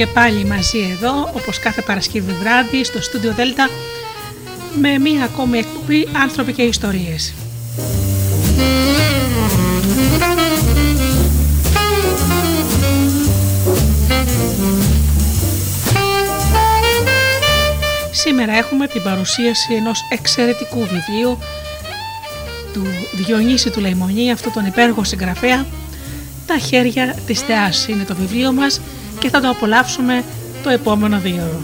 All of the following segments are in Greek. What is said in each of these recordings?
Και πάλι μαζί εδώ όπως κάθε Παρασκευή βράδυ στο στούντιο Δέλτα με μία ακόμη εκπομπή άνθρωποι και ιστορίες. Σήμερα έχουμε την παρουσίαση ενός εξαιρετικού βιβλίου του Διονύση του Λεϊμονή, αυτού τον υπέργο συγγραφέα «Τα χέρια της θεάς» είναι το βιβλίο μας και θα το απολαύσουμε το επόμενο δύο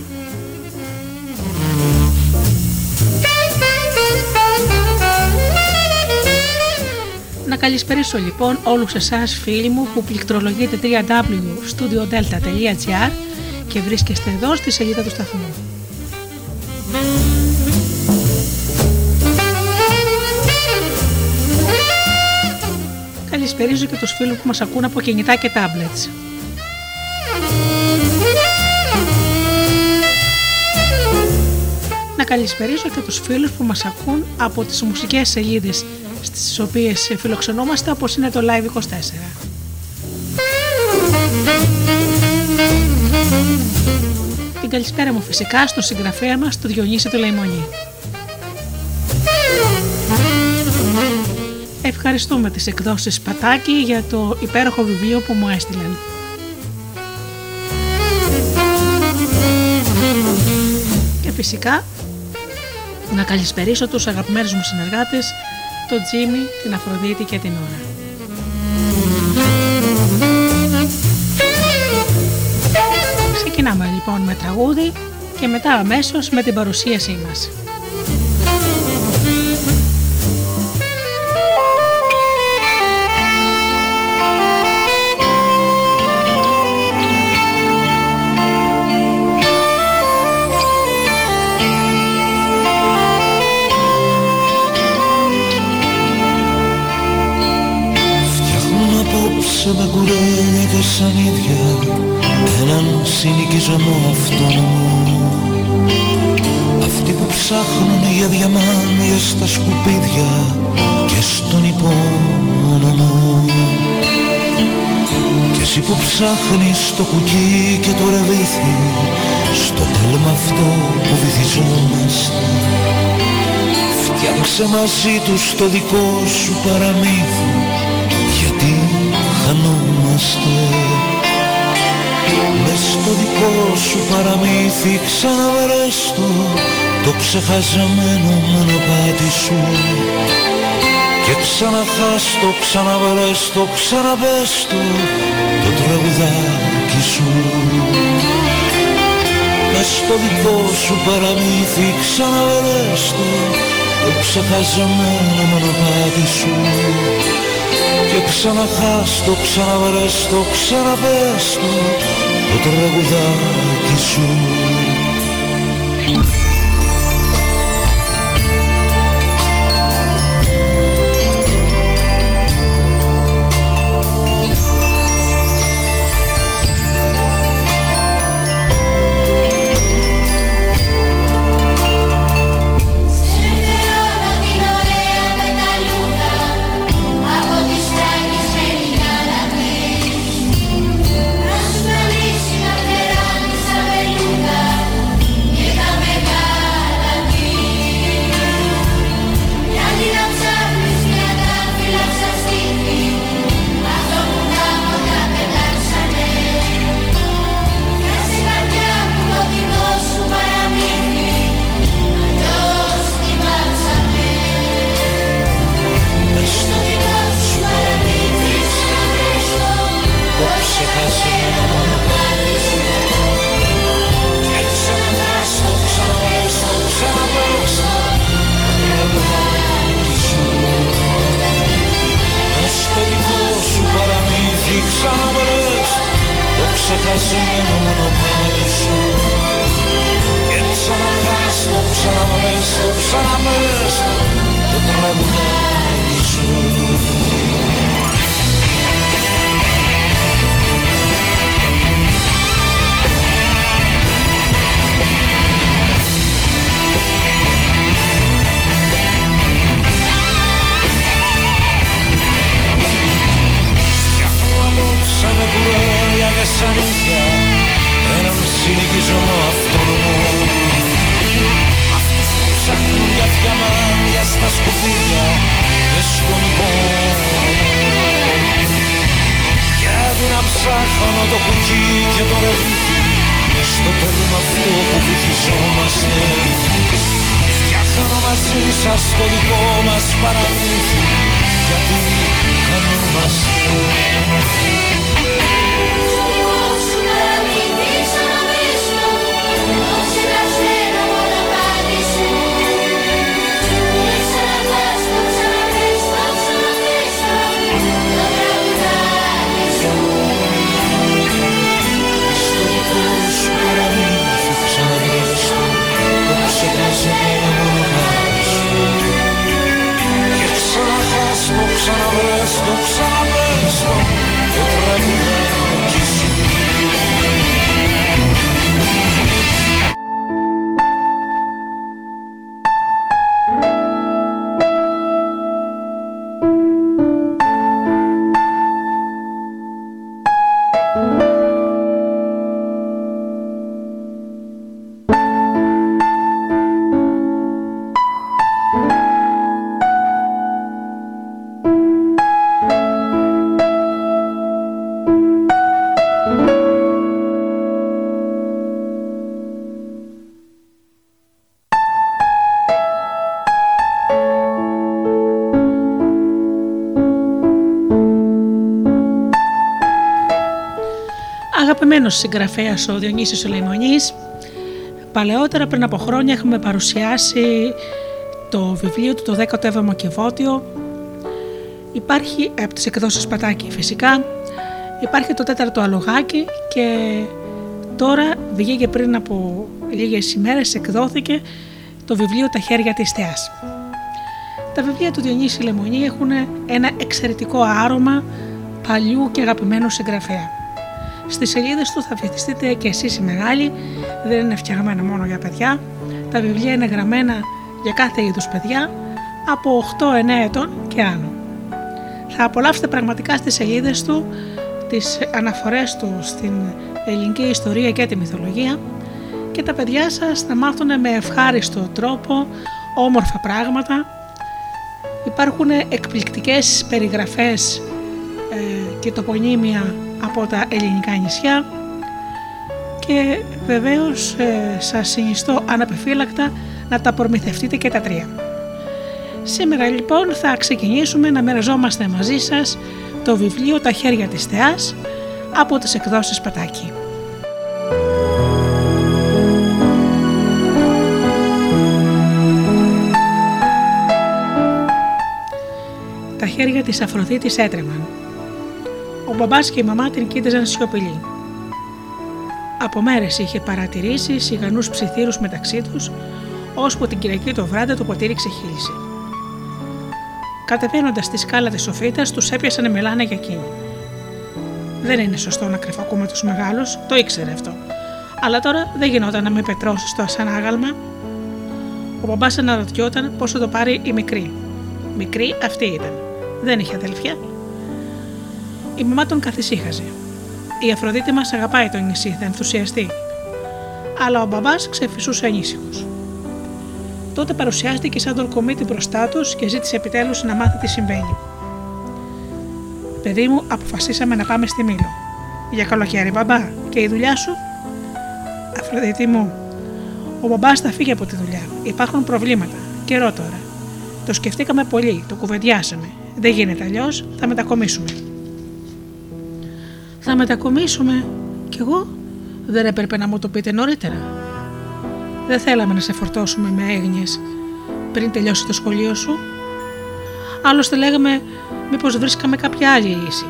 Να καλησπερίσω λοιπόν όλους εσάς φίλοι μου που πληκτρολογείτε www.studiodelta.gr και βρίσκεστε εδώ στη σελίδα του σταθμού. Καλησπερίζω και τους φίλους που μας ακούν από κινητά και tablets. Καλησπερίσω και τους φίλους που μας ακούν από τις μουσικές σελίδες στις οποίες φιλοξενόμαστε όπως είναι το Live24. Την καλησπέρα μου φυσικά στον συγγραφέα μας, τον Διονύση του Λαϊμονή. Ευχαριστούμε τις εκδόσεις Πατάκη για το υπέροχο βιβλίο που μου έστειλαν. Και φυσικά να καλησπερίσω τους αγαπημένους μου συνεργάτες, τον Τζίμι, την Αφροδίτη και την Ωρα. Ξεκινάμε λοιπόν με τραγούδι και μετά αμέσως με την παρουσίασή μας. Κουρέλια και σαν ίδια έναν συνοικισμό αυτόνομο αυτοί που ψάχνουν για διαμάντια στα σκουπίδια και στον υπόνομο. Και εσύ που ψάχνεις το κουκί και το ρεβίθι στο τέλμα αυτό που βυθιζόμαστε. Φτιάξε μαζί τους το δικό σου παραμύθι χανόμαστε Μες στο δικό σου παραμύθι ξαναβρες το το ξεχαζεμένο μονοπάτι σου. Και ξαναχάστο, ξαναβρες το, ξαναπες το το τραγουδάκι σου. Μες στο δικό σου παραμύθι ξαναβρες το το ξεχαζεμένο μονοπάτι σου και ξαναχάστο, ξαναβρέστο, ξαναπέστο το τραγουδάκι σου αγαπημένος συγγραφέας ο Διονύσης ο Λαϊμονής. Παλαιότερα πριν από χρόνια έχουμε παρουσιάσει το βιβλίο του το 17ο Κεβότιο. Υπάρχει από τις εκδόσεις Πατάκη φυσικά. Υπάρχει το τέταρτο αλογάκι και τώρα βγήκε πριν από λίγες ημέρες εκδόθηκε το βιβλίο «Τα χέρια της θεάς». Τα βιβλία του Διονύση Λεμονή έχουν ένα εξαιρετικό άρωμα παλιού και αγαπημένου συγγραφέα. Στις σελίδες του θα βυθιστείτε και εσείς οι μεγάλοι, δεν είναι φτιαγμένα μόνο για παιδιά. Τα βιβλία είναι γραμμένα για κάθε είδους παιδιά από 8-9 ετών και άνω. Θα απολαύσετε πραγματικά στις σελίδες του τις αναφορές του στην ελληνική ιστορία και τη μυθολογία και τα παιδιά σας θα μάθουν με ευχάριστο τρόπο όμορφα πράγματα. Υπάρχουν εκπληκτικές περιγραφές ε, και τοπονύμια από τα ελληνικά νησιά και βεβαίως ε, σας συνιστώ αναπεφύλακτα να τα προμηθευτείτε και τα τρία. Σήμερα λοιπόν θα ξεκινήσουμε να μοιραζόμαστε μαζί σας το βιβλίο «Τα χέρια της θεάς» από τις εκδόσεις Πατάκη. Τα χέρια της Αφροδίτης έτρεμαν ο μπαμπάς και η μαμά την κοίταζαν σιωπηλοί. Από μέρες είχε παρατηρήσεις σιγανούς ψιθύρους μεταξύ τους, ώσπου την Κυριακή το βράδυ το ποτήρι ξεχύλισε. Κατεβαίνοντας τη σκάλα της σοφίτας, τους έπιασαν να μιλάνε για εκείνη. Δεν είναι σωστό να κρυφακούμε του μεγάλου, το ήξερε αυτό. Αλλά τώρα δεν γινόταν να με πετρώσεις στο ασανάγαλμα. Ο μπαμπάς αναρωτιόταν πώ θα το πάρει η μικρή. Μικρή αυτή ήταν. Δεν είχε αδελφιά. Η μαμά τον καθησύχαζε. Η Αφροδίτη μας αγαπάει το νησί, θα ενθουσιαστεί. Αλλά ο μπαμπάς ξεφυσούσε ανήσυχος. Τότε παρουσιάστηκε σαν τον κομίτη μπροστά τους και ζήτησε επιτέλους να μάθει τι συμβαίνει. Παιδί μου, αποφασίσαμε να πάμε στη Μήλο. Για καλοκαίρι, μπαμπά, και η δουλειά σου; Αφροδίτη μου, ο μπαμπάς θα φύγει από τη δουλειά. Υπάρχουν προβλήματα. Καιρό τώρα. Το σκεφτήκαμε πολύ, το κουβεντιάσαμε. Δεν γίνεται αλλιώς, θα μετακομίσουμε. Θα μετακομίσουμε. Κι εγώ δεν έπρεπε να μου το πείτε νωρίτερα. Δεν θέλαμε να σε φορτώσουμε με έγνοιες πριν τελειώσει το σχολείο σου. Άλλωστε λέγαμε μήπως βρίσκαμε κάποια άλλη λύση.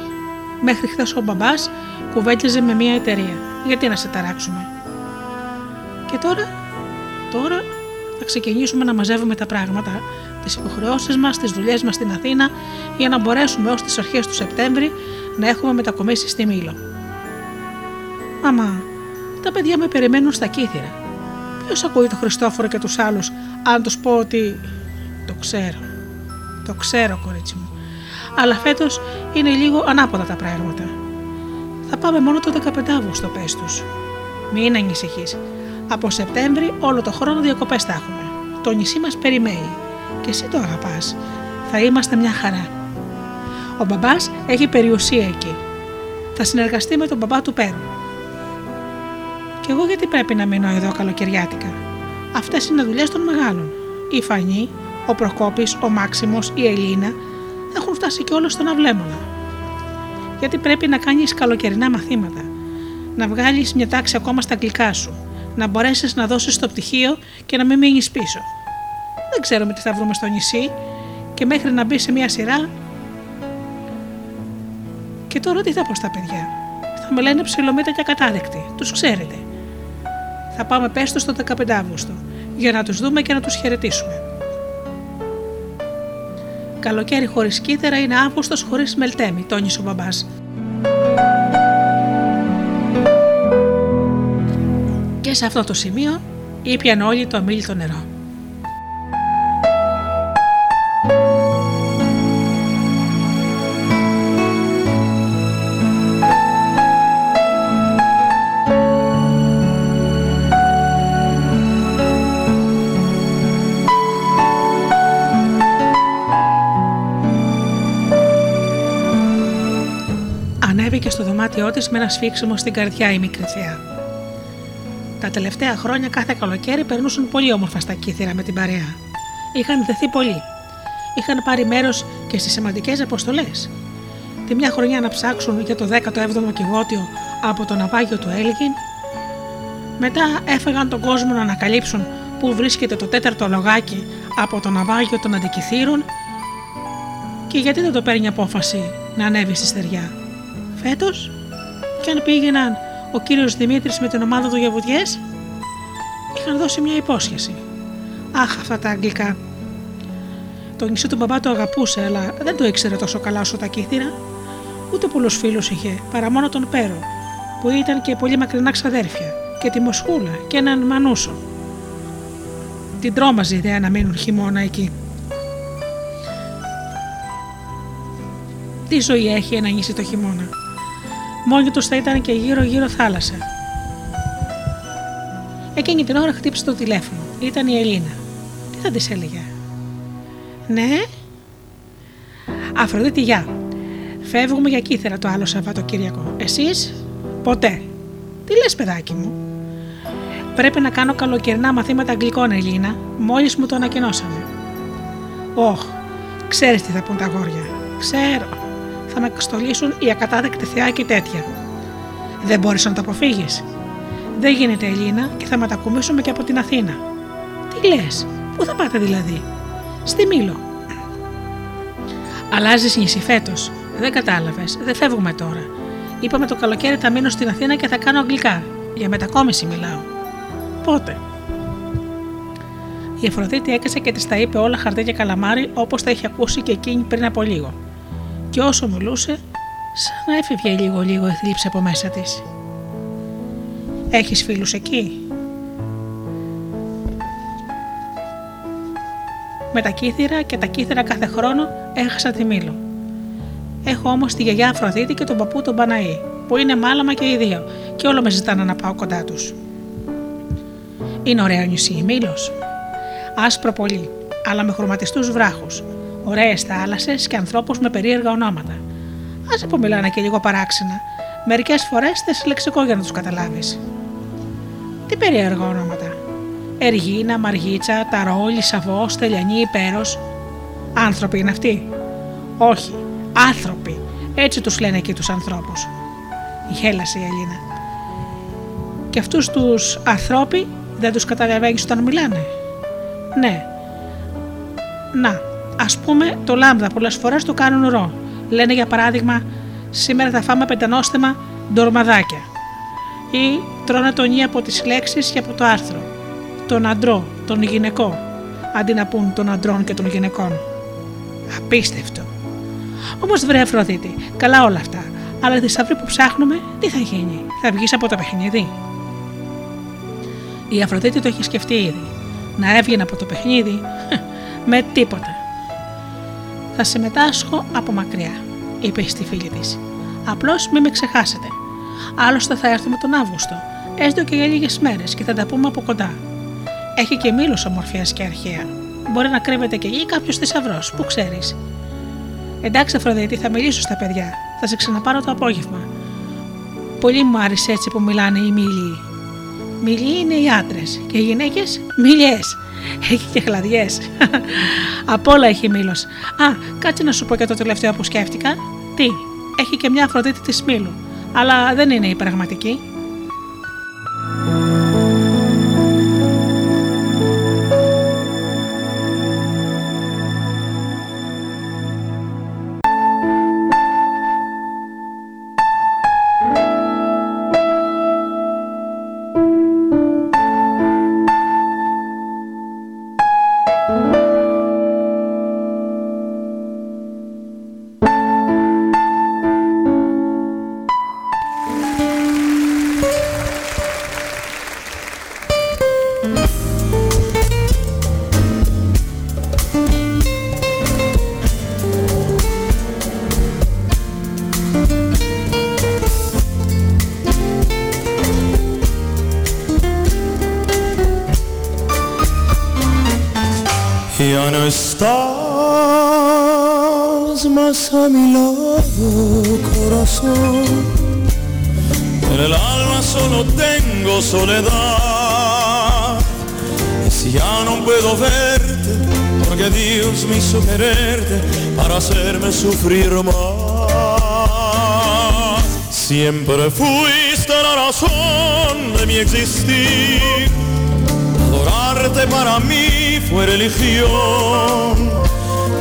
Μέχρι χθες ο μπαμπάς κουβέντιαζε με μια εταιρεία. Γιατί να σε ταράξουμε; Και τώρα, τώρα θα ξεκινήσουμε να μαζεύουμε τα πράγματα, τις υποχρεώσεις μας, τις δουλειές μας στην Αθήνα για να μπορέσουμε ως τις αρχές του Σεπτέμβρη να έχουμε μετακομίσει στη Μήλο. Μαμά, τα παιδιά με περιμένουν στα κύθυρα. Ποιος ακούει τον Χριστόφορο και τους άλλους, αν τους πω ότι. Το ξέρω. Το ξέρω, κορίτσι μου. Αλλά φέτος είναι λίγο ανάποδα τα πράγματα. Θα πάμε μόνο το 15 Αύγουστο, πες τους. Μην ανησυχείς. Από Σεπτέμβρη όλο το χρόνο διακοπές θα έχουμε. Το νησί μας περιμένει. Και εσύ το αγαπάς. Θα είμαστε μια χαρά. Ο μπαμπάς έχει περιουσία εκεί. Θα συνεργαστεί με τον μπαμπά του Πέρου. Και εγώ γιατί πρέπει να μείνω εδώ καλοκαιριάτικα; Αυτές είναι δουλειές των μεγάλων. Η Φανή, ο Προκόπης, ο Μάξιμος, η Ελίνα έχουν φτάσει και όλο στον αυλέμονα. Γιατί πρέπει να κάνεις καλοκαιρινά μαθήματα. Να βγάλεις μια τάξη ακόμα στα αγγλικά σου. Να μπορέσεις να δώσεις το πτυχίο και να μην μείνεις πίσω. Δεν ξέρουμε τι θα βρούμε στο νησί και μέχρι να μπει σε μια σειρά. Και τώρα τι θα πω στα παιδιά; Θα με λένε ψιλομύτα και ακατάδεκτη. Τους ξέρετε. Θα πάμε πέστο στο 15 Αύγουστο για να τους δούμε και να τους χαιρετήσουμε. Καλοκαίρι χωρίς κύθερα είναι Αύγουστος χωρίς μελτέμι, τόνισε ο μπαμπάς. Και σε αυτό το σημείο ήπιαν όλοι το αμήλυτο νερό. Δωμάτιό τη με ένα σφίξιμο στην καρδιά η μικρή θεία. Τα τελευταία χρόνια κάθε καλοκαίρι περνούσαν πολύ όμορφα στα κύθυρα με την παρέα. Είχαν δεθεί πολύ. Είχαν πάρει μέρος και στις σημαντικές αποστολές. Τη μια χρονιά να ψάξουν για το 17ο κυβότιο από το ναυάγιο του Έλγιν. Μετά έφεγαν τον κόσμο να ανακαλύψουν πού βρίσκεται το τέταρτο λογάκι από το ναυάγιο των Αντικυθύρων και γιατί δεν το παίρνει απόφαση να ανέβει στη στεριά. Φέτος, και αν πήγαιναν ο κύριος Δημήτρης με την ομάδα του για βουτιές, είχαν δώσει μια υπόσχεση. Αχ, αυτά τα αγγλικά. Το νησί του μπαμπά το αγαπούσε, αλλά δεν το ήξερε τόσο καλά όσο τα κύθυρα. Ούτε πολλούς φίλους είχε, παρά μόνο τον Πέρο, που ήταν και πολύ μακρινά ξαδέρφια, και τη Μοσχούλα και έναν Μανούσο. Την τρόμαζε η ιδέα να μείνουν χειμώνα εκεί. Τι ζωή έχει ένα νησί το χειμώνα; Μόνοι τους θα ήταν και γύρω-γύρω θάλασσα. Εκείνη την ώρα χτύπησε το τηλέφωνο. Ήταν η Ελίνα. Τι θα της έλεγε; Ναι. Αφροδίτη, γεια. Φεύγουμε για κύθερα το άλλο Σαββατοκύριακο. Εσείς, ποτέ. Τι λες παιδάκι μου; Πρέπει να κάνω καλοκαιρινά μαθήματα αγγλικών, Ελίνα. Μόλις μου το ανακοινώσαμε. Όχ, ξέρεις τι θα πούν τα γόρια. Ξέρω. Θα με στολίσουν οι ακατάδεκτη θεά και τέτοια. Δεν μπορείς να το αποφύγεις. Δεν γίνεται Ελίνα και θα μετακομίσουμε και από την Αθήνα. Τι λες, πού θα πάτε δηλαδή; Στη Μήλο. Αλλάζεις νησί φέτος. Δεν κατάλαβες. Δεν φεύγουμε τώρα. Είπαμε το καλοκαίρι θα μείνω στην Αθήνα και θα κάνω αγγλικά. Για μετακόμιση μιλάω. Πότε; Η Αφροδίτη έκασε και της τα είπε όλα χαρτί και καλαμάρι όπως τα είχε ακούσει και εκείνη πριν από λίγο. Και όσο μιλούσε, σαν να έφευγε λίγο-λίγο η θλίψη από μέσα της. Έχεις φίλους εκεί; Με τα κύθυρα και τα κύθυρα κάθε χρόνο έχασα τη μήλο. Έχω όμως τη γιαγιά Αφροδίτη και τον παππού τον Παναή, που είναι μάλαμα και οι δύο, και όλο με ζητάνε να πάω κοντά τους. Είναι ωραίο νησί η Μήλος. Άσπρο πολύ, αλλά με χρωματιστούς βράχους, ωραίες θάλασσες και ανθρώπους με περίεργα ονόματα. Άσε που μιλάνε και λίγο παράξενα, μερικές φορές θες λεξικό για να τους καταλάβεις. Τι περίεργα ονόματα. Εργίνα, Μαργίτσα, Ταρό, Λισαβό, Στελιανή, Υπέρος. Άνθρωποι είναι αυτοί; Όχι, άνθρωποι. Έτσι τους λένε εκεί τους ανθρώπους. Γέλασε η Ελίνα. Και αυτούς τους ανθρώποι δεν τους καταλαβαίνεις όταν μιλάνε; Ναι. Να, ας πούμε το λάμδα πολλές φορές το κάνουν ρο. Λένε για παράδειγμα σήμερα θα φάμε πεντανόστεμα ντορμαδάκια. Ή τρώνε τον ή από τις λέξεις και από το άρθρο. Τον αντρό, τον γυναικό, αντί να πούν των αντρών και των γυναικών. Απίστευτο. Όμως βρε Αφροδίτη, καλά όλα αυτά, αλλά τη σταυρή που ψάχνουμε, τι θα γίνει, θα βγεις από το παιχνίδι; Η Αφροδίτη το έχει σκεφτεί ήδη. Να έβγαινε από το παιχνίδι, με τίποτα. Θα συμμετάσχω από μακριά, είπε στη φίλη της. Απλώς μην με ξεχάσετε. Άλλωστε θα έρθουμε τον Αύγουστο, έστω και για λίγες μέρες και θα τα πούμε από κοντά. Έχει και μήλος ομορφιάς και αρχαία. Μπορεί να κρύβεται και εκεί κάποιος θησαυρός, που ξέρεις. Εντάξει, Αφροδίτη, θα μιλήσω στα παιδιά. Θα σε ξαναπάρω το απόγευμα. Πολύ μου άρεσε έτσι που μιλάνε οι μήλοι. Μιλοί είναι οι άντρες και οι γυναίκες μιλιές. Έχει και χλαδιέ. Από όλα έχει μήλος. Α, κάτσε να σου πω και το τελευταίο που σκέφτηκα. Τι, έχει και μια Αφροδίτη της Μήλου. Αλλά δεν είναι η πραγματική. Siempre fuiste la razón de mi existir. Adorarte para mí fue religión.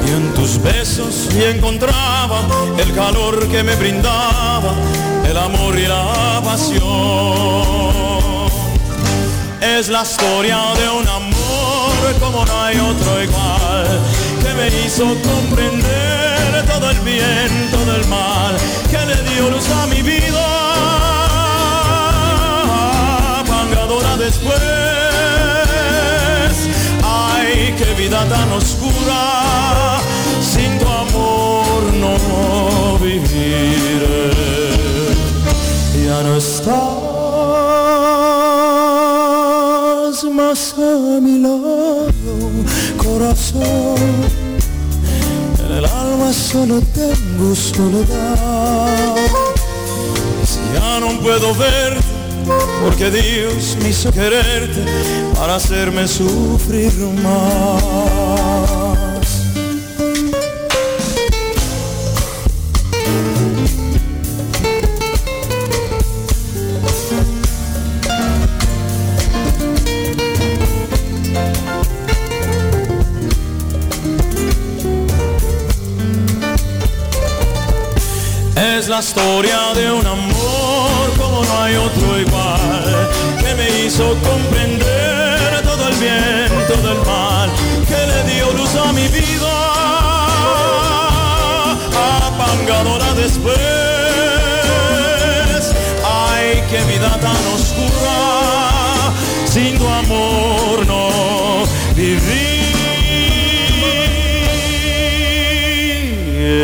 Y en tus besos me encontraba el calor que me brindaba, el amor y la pasión. Es la historia de un amor como no hay otro igual, que me hizo comprender todo el bien, todo el mal, que le dio luz a mi vida, pangadora después. Ay, qué vida tan oscura, sin tu amor no viviré. Ya no estás más a mi lado, corazón. Solo tengo soledad. Ya no puedo verte, porque Dios me hizo quererte para hacerme sufrir más. la historia de un amor como no hay otro igual, que me hizo comprender todo el bien.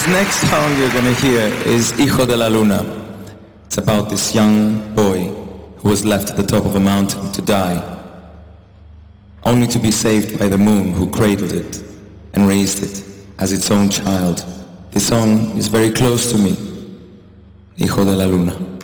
This next song you're gonna hear is Hijo de la Luna. It's about this young boy who was left at the top of a mountain to die, only to be saved by the moon who cradled it and raised it as its own child. This song is very close to me, Hijo de la Luna.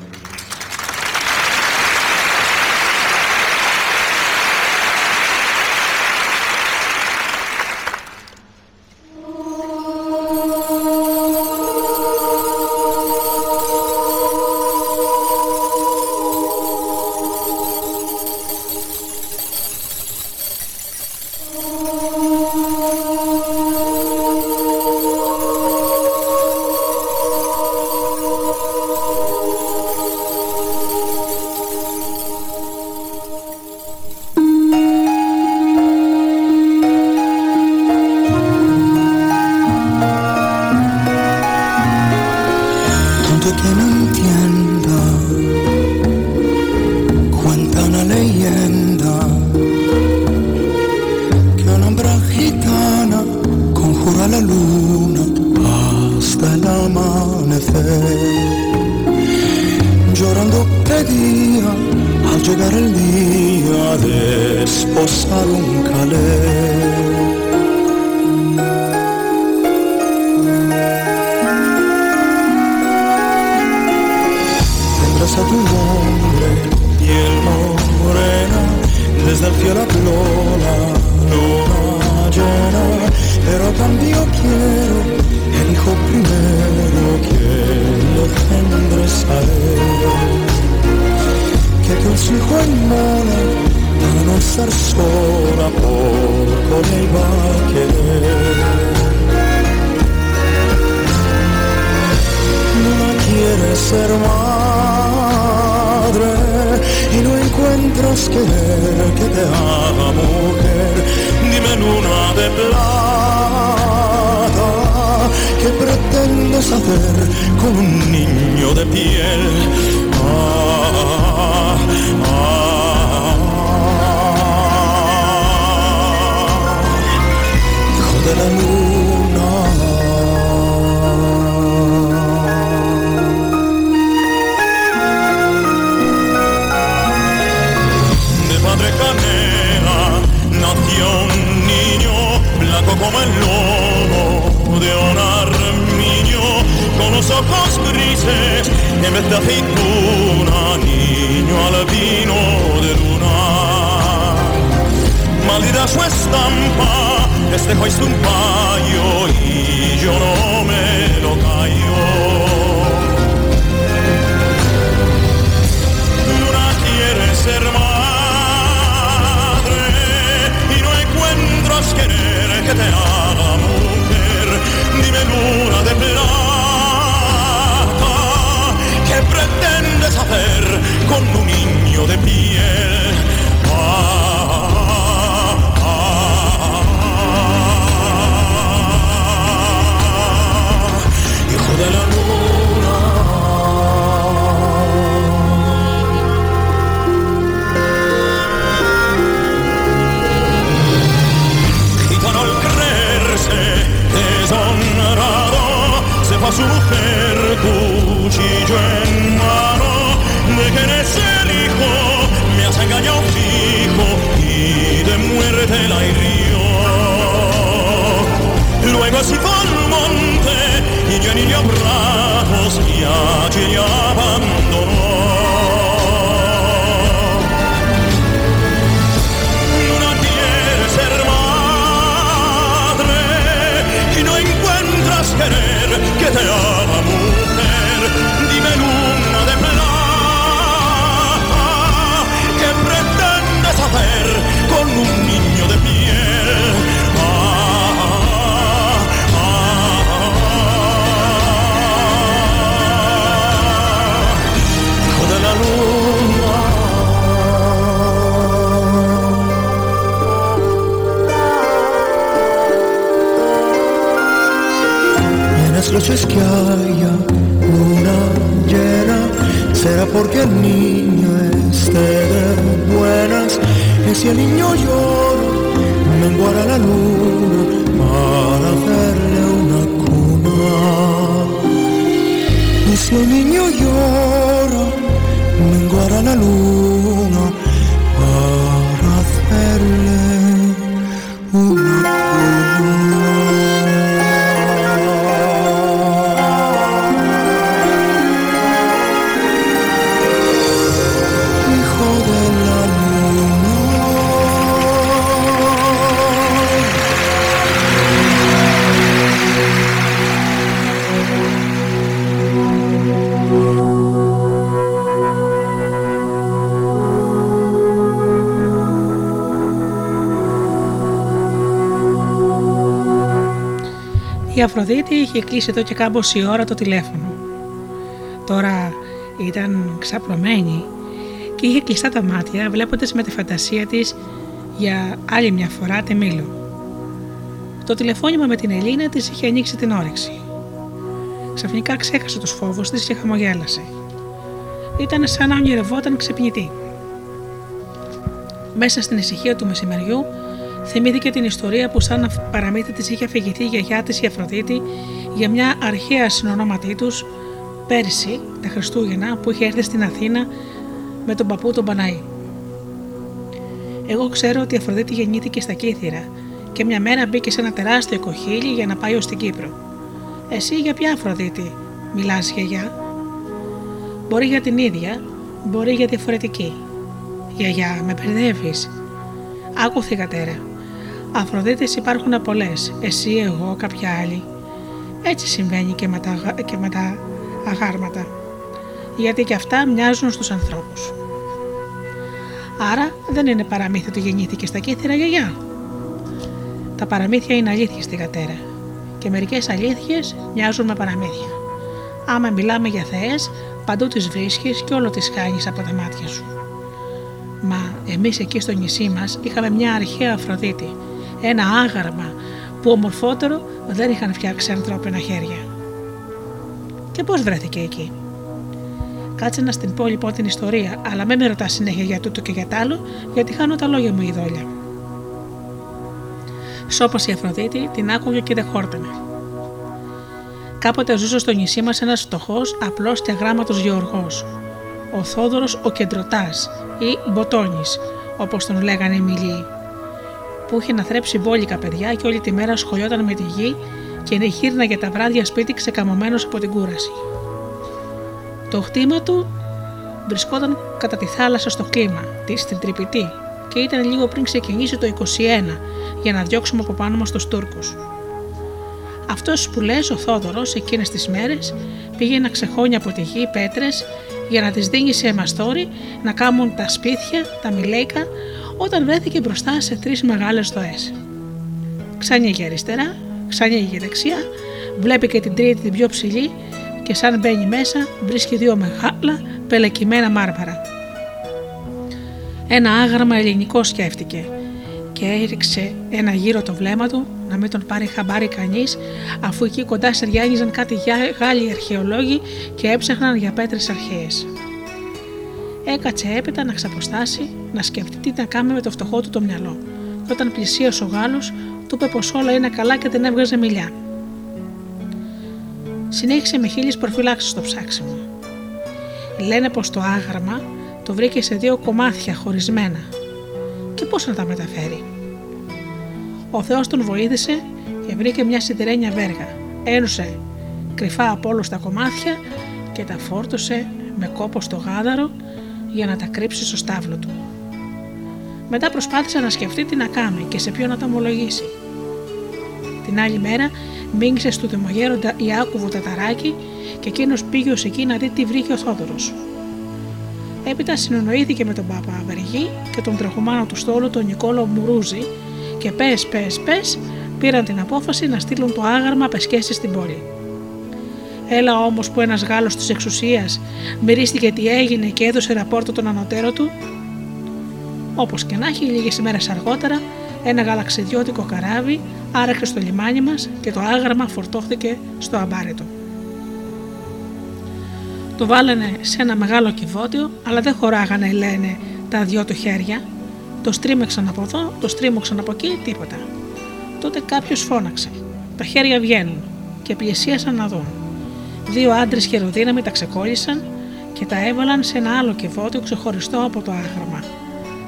Αφροδίτη είχε κλείσει εδώ και κάμποση ώρα το τηλέφωνο. Τώρα ήταν ξαπλωμένη και είχε κλειστά τα μάτια βλέποντας με τη φαντασία της για άλλη μια φορά τη Μήλο. Το τηλεφώνημα με την Ελίνα της είχε ανοίξει την όρεξη. Ξαφνικά ξέχασε τους φόβους της και χαμογέλασε. Ήταν σαν να ονειρευόταν ξυπνητή. Μέσα στην ησυχία του μεσημεριού θυμήθηκε την ιστορία που σαν παραμύθι της είχε αφηγηθεί η γιαγιά της η Αφροδίτη για μια αρχαία συνονόματή τους πέρσι τα Χριστούγεννα που είχε έρθει στην Αθήνα με τον παππού τον Παναή. Εγώ ξέρω ότι η Αφροδίτη γεννήθηκε στα Κύθυρα και μια μέρα μπήκε σε ένα τεράστιο κοχύλι για να πάει ως την Κύπρο. Εσύ για ποια Αφροδίτη μιλάς γιαγιά; Μπορεί για την ίδια, μπορεί για διαφορετική. Γιαγιά, με μπερδεύεις. Άκου θηγατέρα. Αφροδίτες υπάρχουν πολλές. Εσύ, εγώ, κάποια άλλη. Έτσι συμβαίνει και με τα, αγα- και με τα αγάρματα. Γιατί και αυτά μοιάζουν στους ανθρώπους. Άρα δεν είναι παραμύθι ότι γεννήθηκε στα κύθυρα γιαγιά. Τα παραμύθια είναι αλήθεια στη γατέρα. Και μερικές αλήθειες μοιάζουν με παραμύθια. Άμα μιλάμε για θεές, παντού τις βρίσκεις και όλο τις χάνεις από τα μάτια σου. Μα εμείς εκεί στο νησί μας είχαμε μια αρχαία Αφροδίτη, ένα άγαρμα που ομορφότερο δεν είχαν φτιάξει ανθρώπινα χέρια. Και πώς βρέθηκε εκεί; Κάτσε να στην πω λοιπόν την ιστορία, αλλά μην με ρωτάς συνέχεια για τούτο και για τ' άλλο, γιατί χάνω τα λόγια μου η δόλια. Σώπας η Αφροδίτη την άκουγε και δεν χόρτανε. Κάποτε ζούσε στο νησί μας ένας φτωχός, απλός και αγράμματος γεωργός, ο Θόδωρος ο Κεντρωτάς ή Μποτόνης, όπως τον λέγανε οι μιλοί, που είχε να θρέψει μπόλικα παιδιά και όλη τη μέρα ασχολιόταν με τη γη και γύρναγε τα βράδια σπίτι ξεκαμωμένος από την κούραση. Το χτήμα του βρισκόταν κατά τη θάλασσα στο κλίμα, της στην Τρυπητή, και ήταν λίγο πριν ξεκινήσει το 21 για να διώξουμε από πάνω μας τους Τούρκους. Αυτός που λες ο Θόδωρος εκείνες τις μέρες πήγε να ξεχώνει από τη γη πέτρες για να τις δίνει σε μαστόρι να κάνουν τα σπίτια, τα μιλέικα, όταν βρέθηκε μπροστά σε τρεις μεγάλες δοές. Ξανοίγει αριστερά, ξανοίγει δεξιά, βλέπει και την τρίτη την πιο ψηλή και σαν μπαίνει μέσα βρίσκει δύο μεγάλα πελεκυμένα μάρμαρα. Ένα άγραμμα ελληνικό σκέφτηκε και έριξε ένα γύρο το βλέμμα του να μην τον πάρει χαμπάρι κανείς αφού εκεί κοντά σεριάνιζαν κάτι γιά- Γάλλοι αρχαιολόγοι και έψαχναν για πέτρες αρχαίες. Έκατσε έπειτα να ξαποστάσει, να σκεφτεί τι να κάνει με το φτωχό του το μυαλό. Και όταν πλησίασε ο Γάλλος, του είπε πως όλα είναι καλά και δεν έβγαζε μιλιά. Συνέχισε με χίλιες προφυλάξεις στο ψάξιμο. Λένε πως το άγαρμα το βρήκε σε δύο κομμάτια χωρισμένα. Και πώς να τα μεταφέρει. Ο Θεός τον βοήθησε και βρήκε μια σιδερένια βέργα. Ένωσε κρυφά από όλους τα κομμάτια και τα φόρτωσε με κόπο στο γάδαρο για να τα κρύψει στο στάβλο του. Μετά προσπάθησε να σκεφτεί τι να κάνει και σε ποιον να τα ομολογήσει. Την άλλη μέρα μίγησε στο δημογέροντα Ιάκουβο Ταταράκη και εκείνος πήγε ως εκεί να δει τι βρήκε ο Θόδωρος. Έπειτα συνονοήθηκε με τον Παπα Αβεργή και τον τρεχουμάνο του στόλου τον Νικόλο Μουρούζη και πες, πες, πες, πήραν την απόφαση να στείλουν το άγαρμα πεσκέσει στην πόλη. Έλα όμως που ένας Γάλλος της εξουσίας μυρίστηκε τι έγινε και έδωσε ραπόρτο τον ανωτέρω του. Όπως και να έχει, λίγες ημέρες αργότερα, ένα γαλαξιδιώτικο καράβι άραξε στο λιμάνι μας και το άγραμμα φορτώθηκε στο αμπάρετο. Το βάλανε σε ένα μεγάλο κυβότιο, αλλά δεν χωράγανε, λένε, τα δυο του χέρια. Το στρίμεξαν από εδώ, το στρίμωξαν από εκεί, τίποτα. Τότε κάποιος φώναξε. Τα χέρια βγαίνουν και πλησίασαν να δουν. Δύο άντρες χεροδύναμοι τα ξεκόλλησαν και τα έβαλαν σε ένα άλλο κυβότιο ξεχωριστό από το άγραμμα,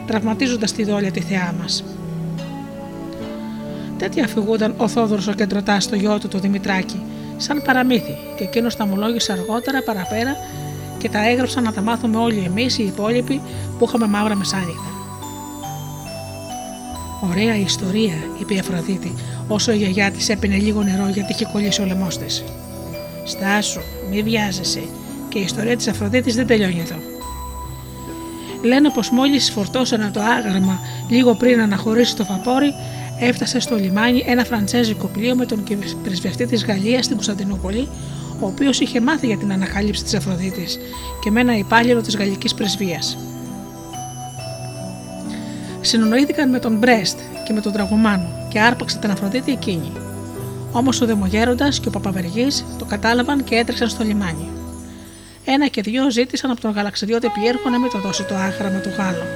τραυματίζοντας τη δόλια τη θεά μας. Τέτοια αφηγούνταν ο Θόδωρος ο κεντρωτάς στο γιο του, το Δημητράκη, σαν παραμύθι, και εκείνος τα ομολόγησε αργότερα παραπέρα και τα έγραψαν να τα μάθουμε όλοι εμείς οι υπόλοιποι που είχαμε μαύρα μεσάνυχτα. Ωραία ιστορία, είπε η Αφροδίτη, όσο η γιαγιά της έπινε λίγο νερό γιατί είχε κολλήσει ο λαιμός της. Στάσου, μη βιάζεσαι, και η ιστορία της Αφροδίτης δεν τελειώνει εδώ. Λένε πως μόλις φορτώσανε το άγραμμα λίγο πριν αναχωρήσει το φαπόρι, έφτασε στο λιμάνι ένα φραντσέζικο πλοίο με τον πρεσβευτή της Γαλλίας στην Κωνσταντινούπολη, ο οποίος είχε μάθει για την ανακάλυψη της Αφροδίτης και με ένα υπάλληλο της γαλλικής πρεσβείας. Συνονοήθηκαν με τον Μπρέστ και με τον Τραγωμάνο και άρπαξε την Αφροδίτη εκείνη. Όμως ο Δεμογέροντα και ο Παπαβεργής το κατάλαβαν και έτρεξαν στο λιμάνι. Ένα και δυο ζήτησαν από τον γαλαξιδιώτη Πιέρχο να μην το δώσει το άγραμμα του Γάλλου.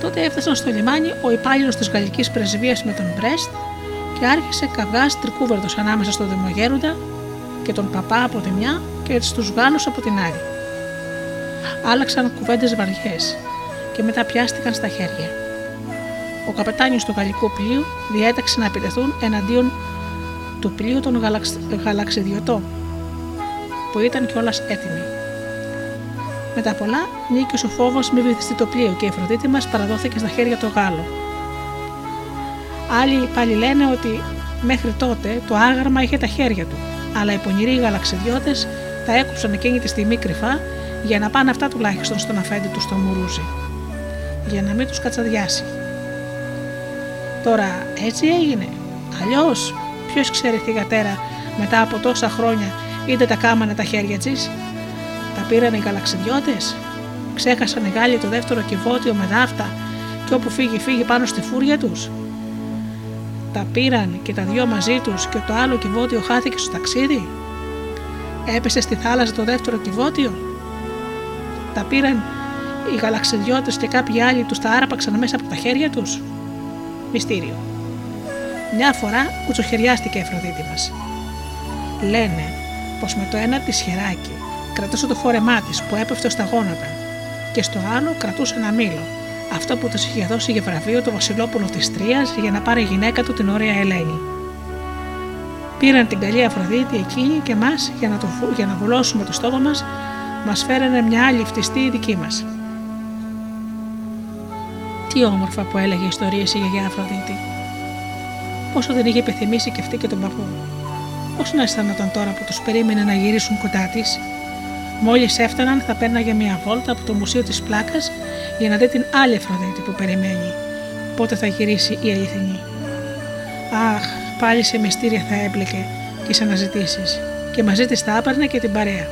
Τότε έφτασαν στο λιμάνι ο υπάλληλος της γαλλικής πρεσβείας με τον Μπρέστ και άρχισε καυγά τρικούβερδο ανάμεσα στο Δημογέροντα και τον παπά από τη μια και στους Γάλλους από την άλλη. Άλλαξαν κουβέντες βαριές και μετά πιάστηκαν στα χέρια. Ο καπετάνιος του γαλλικού πλοίου διέταξε να επιτεθούν εναντίον του πλοίου των γαλαξ... γαλαξιδιωτών, που ήταν κιόλας έτοιμοι. Μετά πολλά, νίκησε ο φόβος μη βυθιστεί το πλοίο και η Αφροδίτη μας παραδόθηκε στα χέρια του Γάλλου. Άλλοι πάλι λένε ότι μέχρι τότε το άγαρμα είχε τα χέρια του, αλλά οι πονηροί γαλαξιδιώτες τα έκοψαν εκείνη τη στιγμή κρυφά για να πάνε αυτά τουλάχιστον στον αφέντη τους στο Μουρούζι, για να μην τους κατσαδιάσει. Τώρα έτσι έγινε. Αλλιώς, ποιος ξέρει θηγατέρα μετά από τόσα χρόνια είτε τα κάμανε τα χέρια τη, τα πήραν οι γαλαξιδιώτες, ξέχασαν οι Γάλλοι το δεύτερο κυβότιο με δάφτα και όπου φύγει φύγει πάνω στη φούρια τους. Τα πήραν και τα δυο μαζί τους και το άλλο κυβότιο χάθηκε στο ταξίδι. Έπεσε στη θάλασσα το δεύτερο κυβότιο. Τα πήραν οι γαλαξιδιώτες και κάποιοι άλλοι τους τα άραπαξαν μέσα από τα χέρια τους. Μυστήριο. Μια φορά κουτσοχεριάστηκε η Αφροδίτη μας. Λένε πως με το ένα της χεράκι κρατούσε το φόρεμά της που έπεφτε στα γόνατα και στο άλλο κρατούσε ένα μήλο, αυτό που του είχε δώσει για βραβείο το Βασιλόπουλο της Τρίας για να πάρει γυναίκα του την ωραία Ελένη. Πήραν την καλή Αφροδίτη εκείνη και μας για, να το, για να βουλώσουμε το στόμα μας, μας φέρανε μια άλλη φτιστή δική μας. Τι όμορφα που έλεγε ιστορίες η γιαγιά Αφροδίτη. Πόσο δεν είχε επιθυμήσει και αυτή και τον παππού. Πώς να αισθανόταν τώρα που τους περίμενε να γυρίσουν κοντά της Μόλις έφταναν, θα πέρναγε μια βόλτα από το Μουσείο της Πλάκας για να δει την άλλη Αφροδίτη που περιμένει. Πότε θα γυρίσει η αληθινή. Αχ, πάλι σε μυστήρια θα έμπλεκε και σε αναζητήσεις, και μαζί της θα άπαιρνε και την παρέα.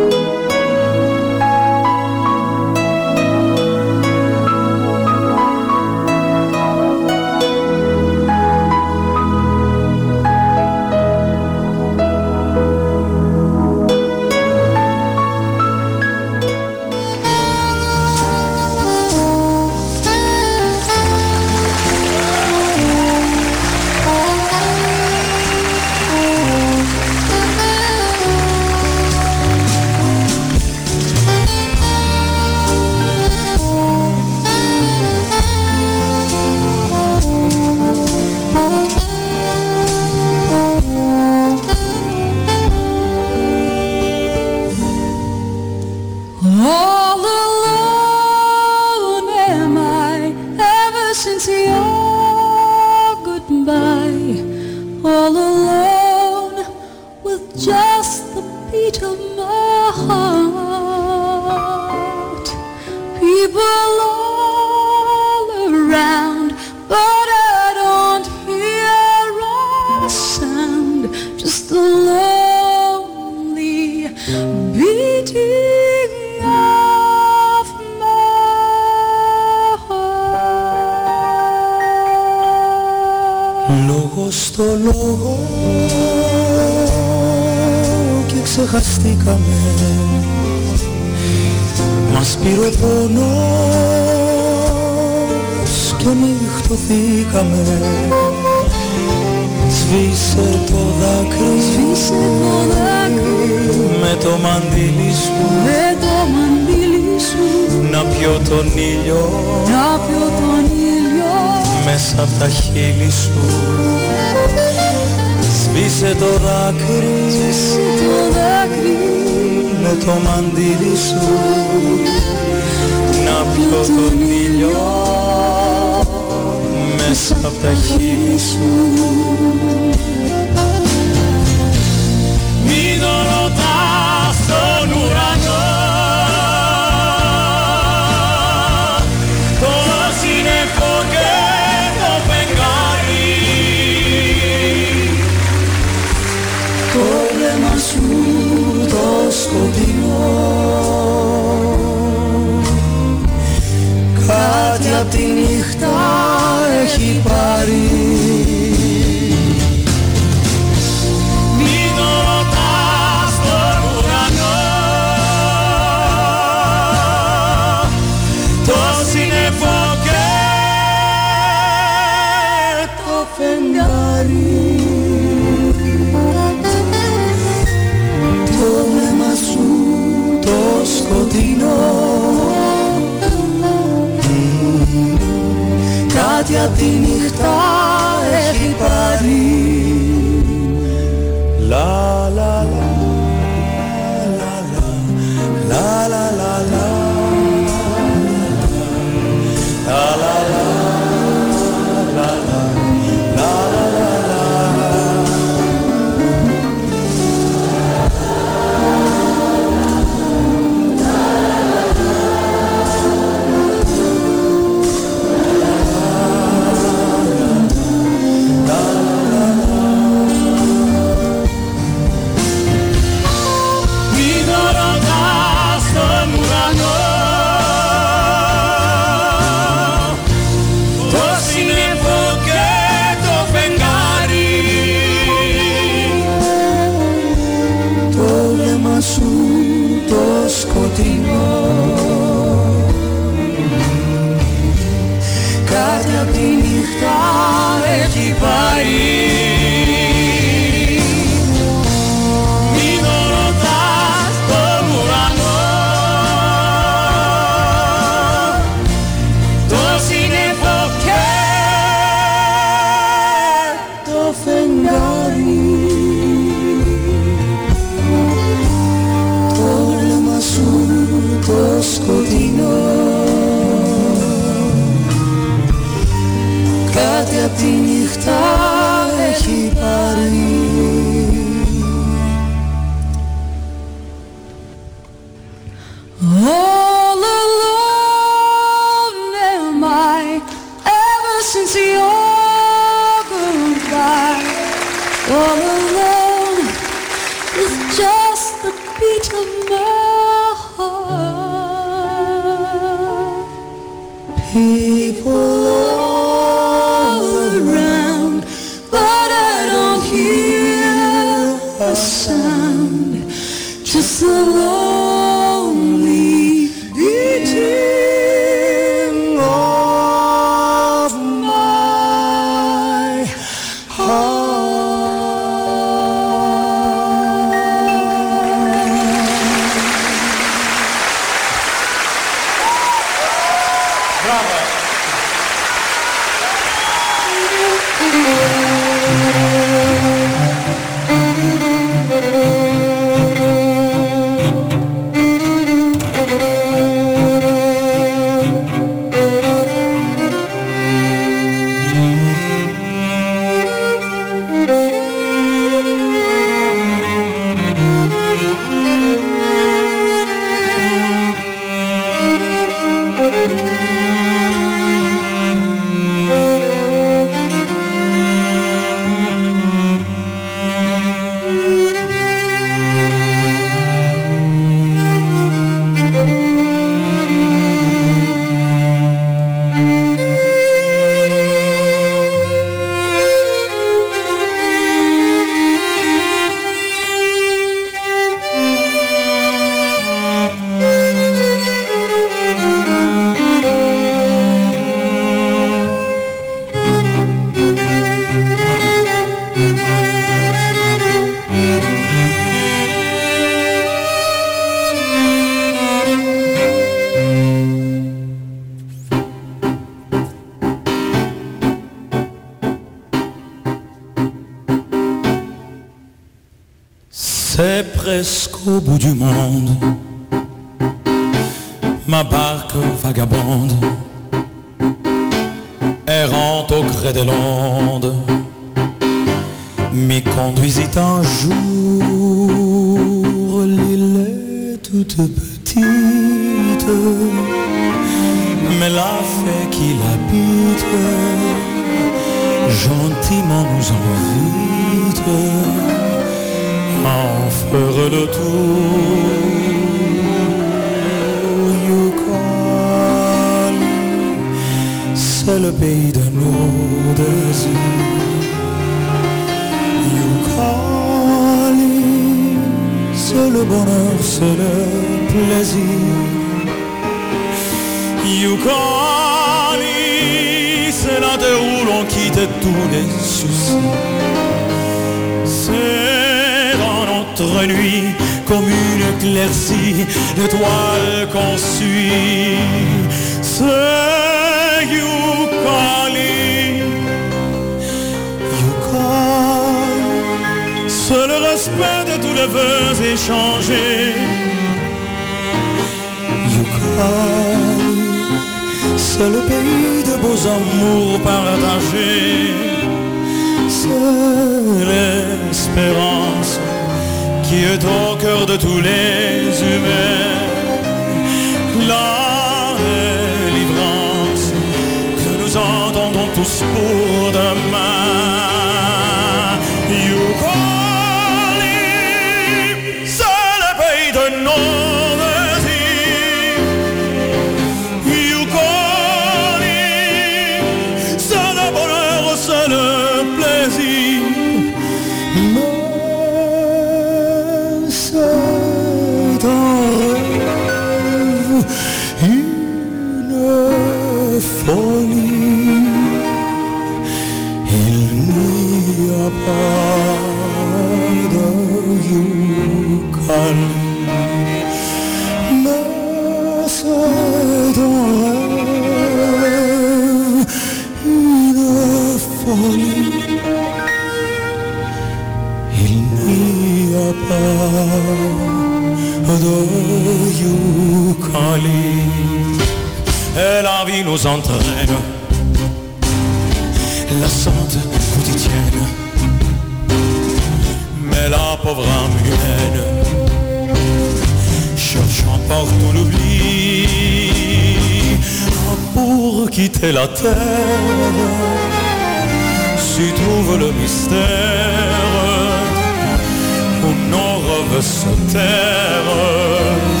nos robes se terrent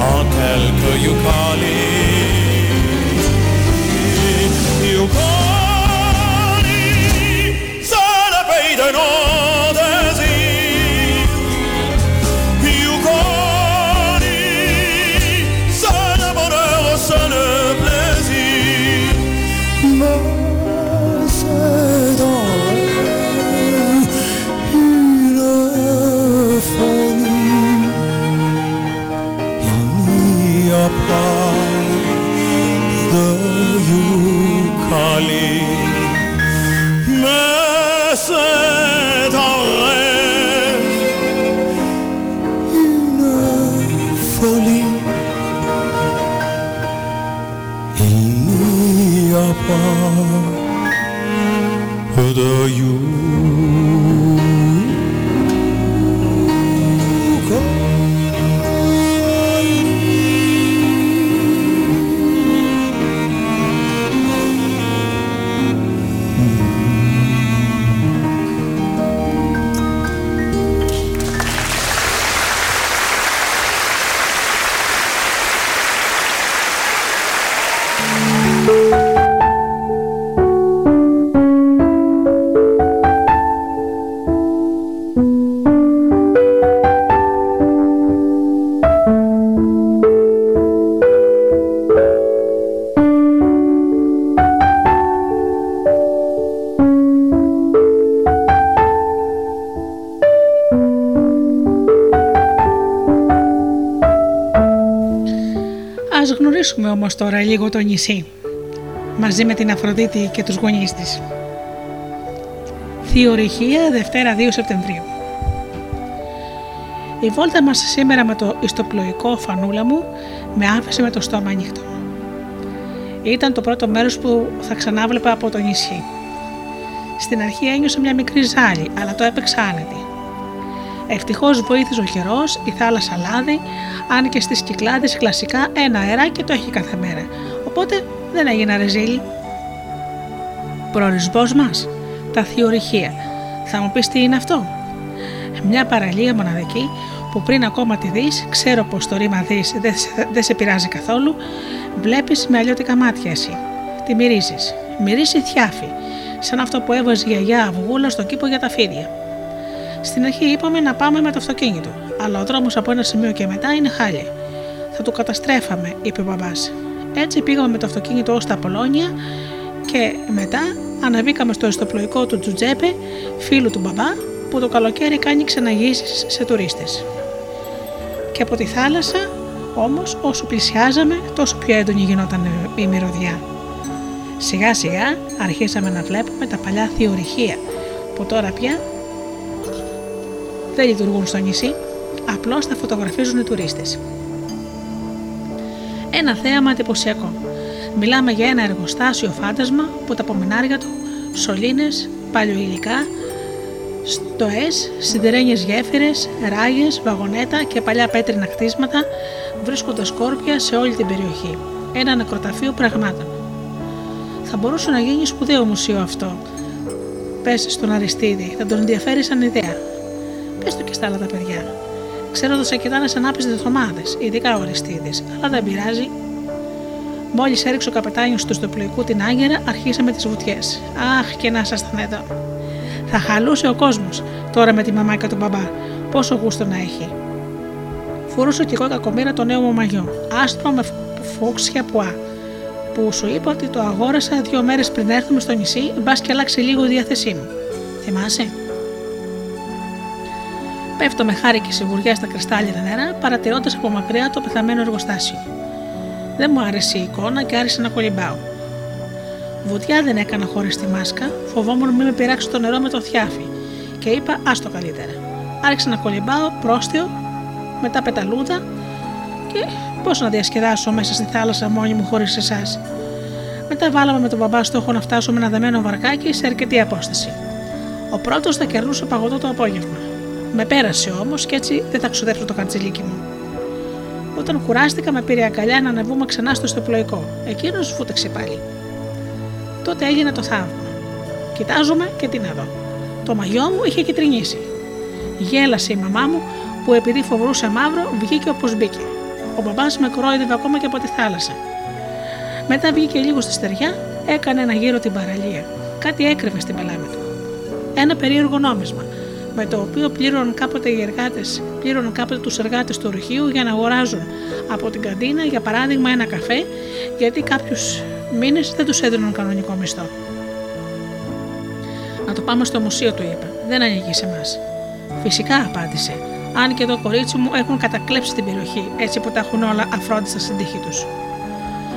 en quelques you call όμως τώρα λίγο το νησί, μαζί με την Αφροδίτη και τους γονείς της. Θειορυχία, Δευτέρα 2 Σεπτεμβρίου. Η βόλτα μας σήμερα με το ιστοπλοϊκό φανούλα μου με άφησε με το στόμα ανοιχτό. Ήταν το πρώτο μέρος που θα ξανάβλεπα από το νησί. Στην αρχή ένιωσα μια μικρή ζάλη, αλλά το έπαιξα άνετη. Ευτυχώς βοήθησε ο καιρός, η θάλασσα λάδι, αν και στις κυκλάδες κλασικά ένα αεράκι το έχει κάθε μέρα. Οπότε δεν έγινα ρεζίλη. Προορισμός μας, τα θειορυχεία. Θα μου πεις τι είναι αυτό; Μια παραλία μοναδική που πριν ακόμα τη δεις, ξέρω πως το ρήμα δεις δεν σε, δεν σε πειράζει καθόλου, βλέπεις με αλλιώτικα μάτια εσύ. Τη μυρίζεις. Μυρίζει θιάφι, σαν αυτό που έβαζε η γιαγιά αυγούλα στο κήπο για τα φίδια. Στην αρχή είπαμε να πάμε με το αυτοκίνητο, αλλά ο δρόμος από ένα σημείο και μετά είναι χάλια. Θα το καταστρέφαμε, είπε ο μπαμπάς. Έτσι πήγαμε με το αυτοκίνητο ως τα Πολόνια και μετά αναβήκαμε στο εστοπλοϊκό του Τζουτζέπε, φίλου του μπαμπά, που το καλοκαίρι κάνει ξαναγήσεις σε τουρίστες. Και από τη θάλασσα, όμως, όσο πλησιάζαμε, τόσο πιο έντονη γινόταν η μυρωδιά. Σιγά σιγά αρχίσαμε να βλέπουμε τα παλιά θειορυχεία, που τώρα πια δεν λειτουργούν στο νησί, απλώς τα φωτογραφίζουν οι τουρίστες. Ένα θέαμα εντυπωσιακό. Μιλάμε για ένα εργοστάσιο φάντασμα που τα απομεινάρια του, σωλήνες, παλιοηλικά, στοές, σιδερένιες γέφυρες, ράγες, βαγονέτα και παλιά πέτρινα κτίσματα βρίσκονται σκόρπια σε όλη την περιοχή. Ένα νεκροταφείο πραγμάτων. Θα μπορούσε να γίνει σπουδαίο μουσείο αυτό. Πες στον Αριστίδη, θα τον ενδιαφέρει σαν ιδέα. Πες το και στα άλλα τα παιδιά. Ξέρω ότι θα κοιτάνε σαν άπιστες εβδομάδε, ειδικά ο Αριστίδης, αλλά δεν πειράζει. Μόλις έριξε ο καπετάνιος του στο πλοϊκού την Άγκυρα, αρχίσαμε τις βουτιές. Αχ, και να ήσασταν εδώ. Θα χαλούσε ο κόσμος τώρα με τη μαμά και τον μπαμπά. Πόσο γούστο να έχει. Φορούσα κι εγώ κακομήρα το νέο μου μαγιό, άστρο με φούξια πουά, που σου είπα ότι το αγόρασα δύο μέρες πριν έρθουμε στο νησί, μπας και αλλάξει λίγο η διάθεσή μου. Θυμάσαι; Πέφτω με χάρη και σιγουριά στα κρυστάλλινα νερά, παρατηρώντας από μακριά το πεθαμένο εργοστάσιο. Δεν μου άρεσε η εικόνα και άρχισε να κολυμπάω. Βουτιά δεν έκανα χωρίς τη μάσκα, φοβόμουν μην με πειράξει το νερό με το θιάφι και είπα άστο καλύτερα. Άρχισα να κολυμπάω πρόστιο, μετά πεταλούδα και πώς να διασκεδάσω μέσα στη θάλασσα μόνη μου χωρίς εσάς. Μετά βάλαμε με τον μπαμπά στόχο να φτάσουμε ένα δεμένο βαρκάκι σε αρκετή απόσταση. Ο πρώτος θα κερνούσε παγωτό το απόγευμα. Με πέρασε όμως και έτσι δεν θα ξοδέψω το καρτζιλίκι μου. Όταν κουράστηκα, με πήρε αγκαλιά να ανεβούμε ξανά στο στοπλοϊκό. Εκείνος φούτεξε πάλι. Τότε έγινε το θαύμα. Κοιτάζομαι και τι να δω. Το μαγιό μου είχε κυτρινήσει. Γέλασε η μαμά μου που επειδή φοβρούσε μαύρο βγήκε όπως μπήκε. Ο μπαμπάς με κρόιδευε ακόμα και από τη θάλασσα. Μετά βγήκε λίγο στη στεριά, έκανε ένα γύρο την παραλία. Κάτι έκρυβε στην πελάμη του. Ένα περίεργο νόμισμα, με το οποίο πλήρωναν κάποτε οι εργάτες, πλήρωναν κάποτε τους εργάτες του ορυχείου για να αγοράζουν από την καντίνα, για παράδειγμα, ένα καφέ, γιατί κάποιους μήνες δεν τους έδιναν κανονικό μισθό. Να το πάμε στο μουσείο, του είπα. Δεν ανοίγει σε εμάς. Φυσικά, απάντησε. Αν και το κορίτσι μου έχουν κατακλέψει την περιοχή, έτσι που τα έχουν όλα αφρόντιστα στην τύχη τους.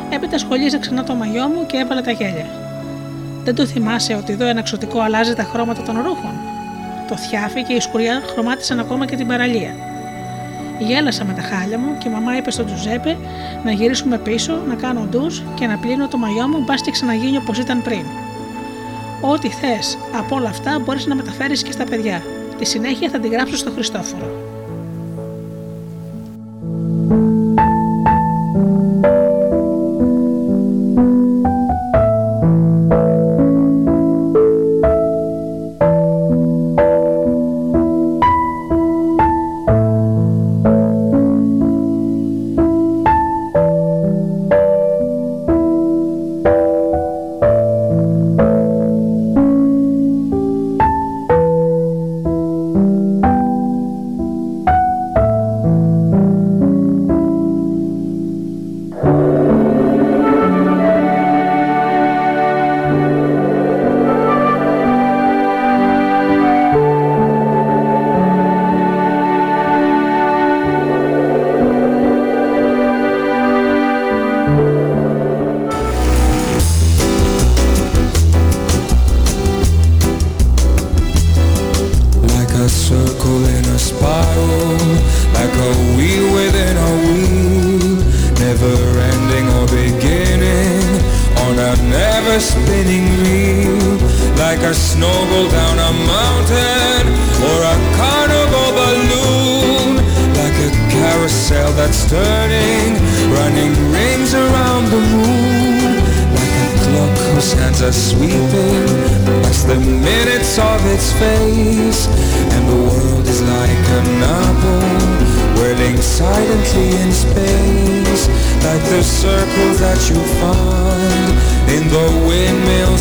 Έπειτα σχολίαζα ξανά το μαγιό μου και έβαλε τα γέλια. Δεν το θυμάσαι ότι εδώ ένα εξωτικό αλλάζει τα χρώματα των ρούχων; Το θιάφι και η σκουριά χρωμάτισαν ακόμα και την παραλία. Γέλασα με τα χάλια μου και η μαμά είπε στον Τζουζέπε να γυρίσουμε πίσω, να κάνω ντους και να πλύνω το μαγιό μου μπας και ξαναγίνει όπως ήταν πριν. Ό,τι θες από όλα αυτά μπορείς να μεταφέρεις και στα παιδιά. Τη συνέχεια θα την γράψω στο Χριστόφορο.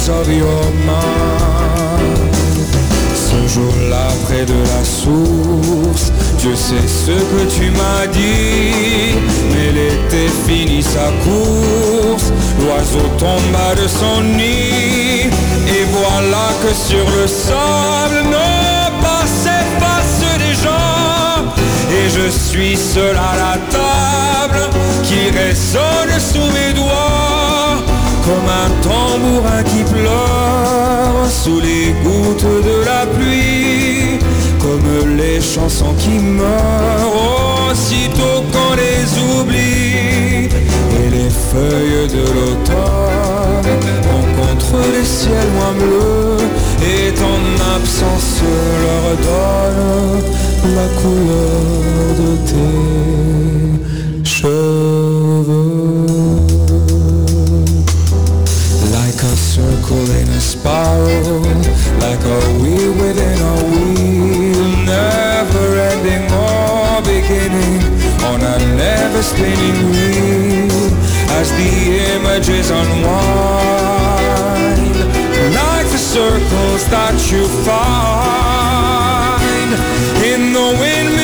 Windmills of. Ce jour-là près de la source, Dieu sait ce que tu m'as dit, mais l'été finit sa course, l'oiseau tomba de son nid, et voilà que sur le sable nos pas s'effacent déjà, et je suis seul à la table qui résonne sous mes doigts, comme un tambourin qui pleure sous les gouttes de la pluie, comme les chansons qui meurent aussitôt qu'on les oublie, et les feuilles de l'automne rencontrent les ciels moins bleus, et ton absence leur donne la couleur de tes cheveux. Circle in a spiral, like a wheel within a wheel, never ending or beginning on a never spinning wheel. As the images unwind, like the circles that you find in the windmills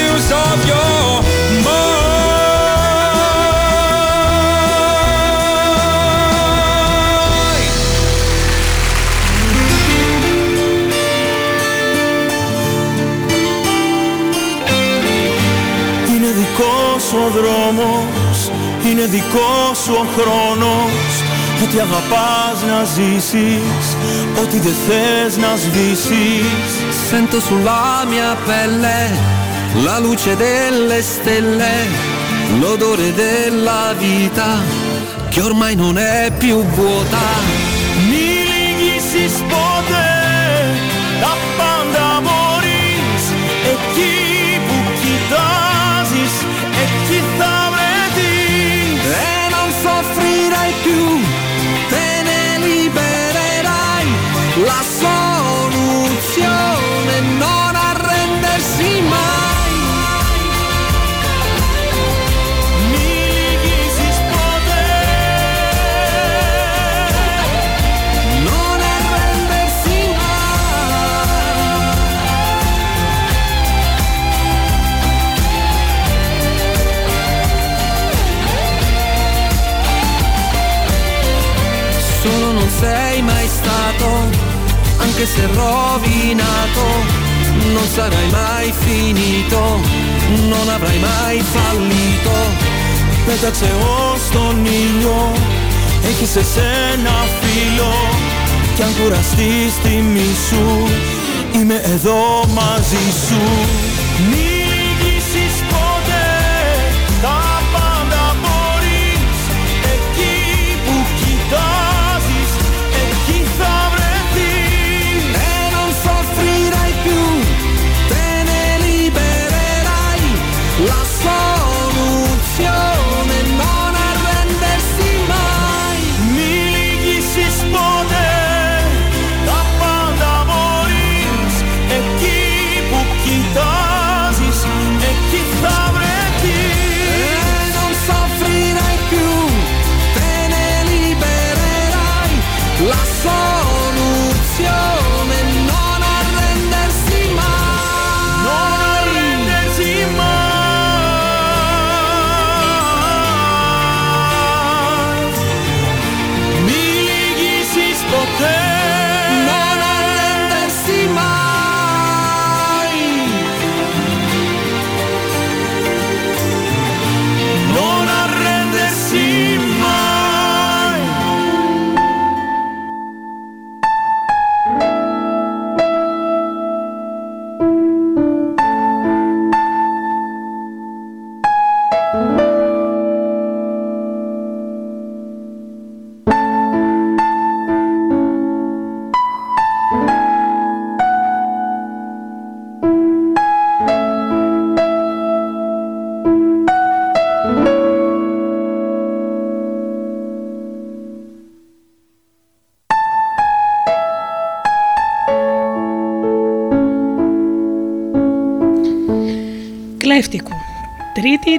δρόμος, είναι δικό σου ο χρόνος Ό,τι αγαπάς να ζήσεις, ό,τι δεν θες να σβήσεις Sento sulla mia pelle la luce delle stelle, l'odore della vita che ormai non è più vuota. Mai stato, anche se rovinato, non sarai mai finito, non avrai mai fallito. Πέταξε ως τον ήλιο Έχεις εσένα φίλο Κι αν κουραστείς τιμή σου Είμαι εδώ μαζί σου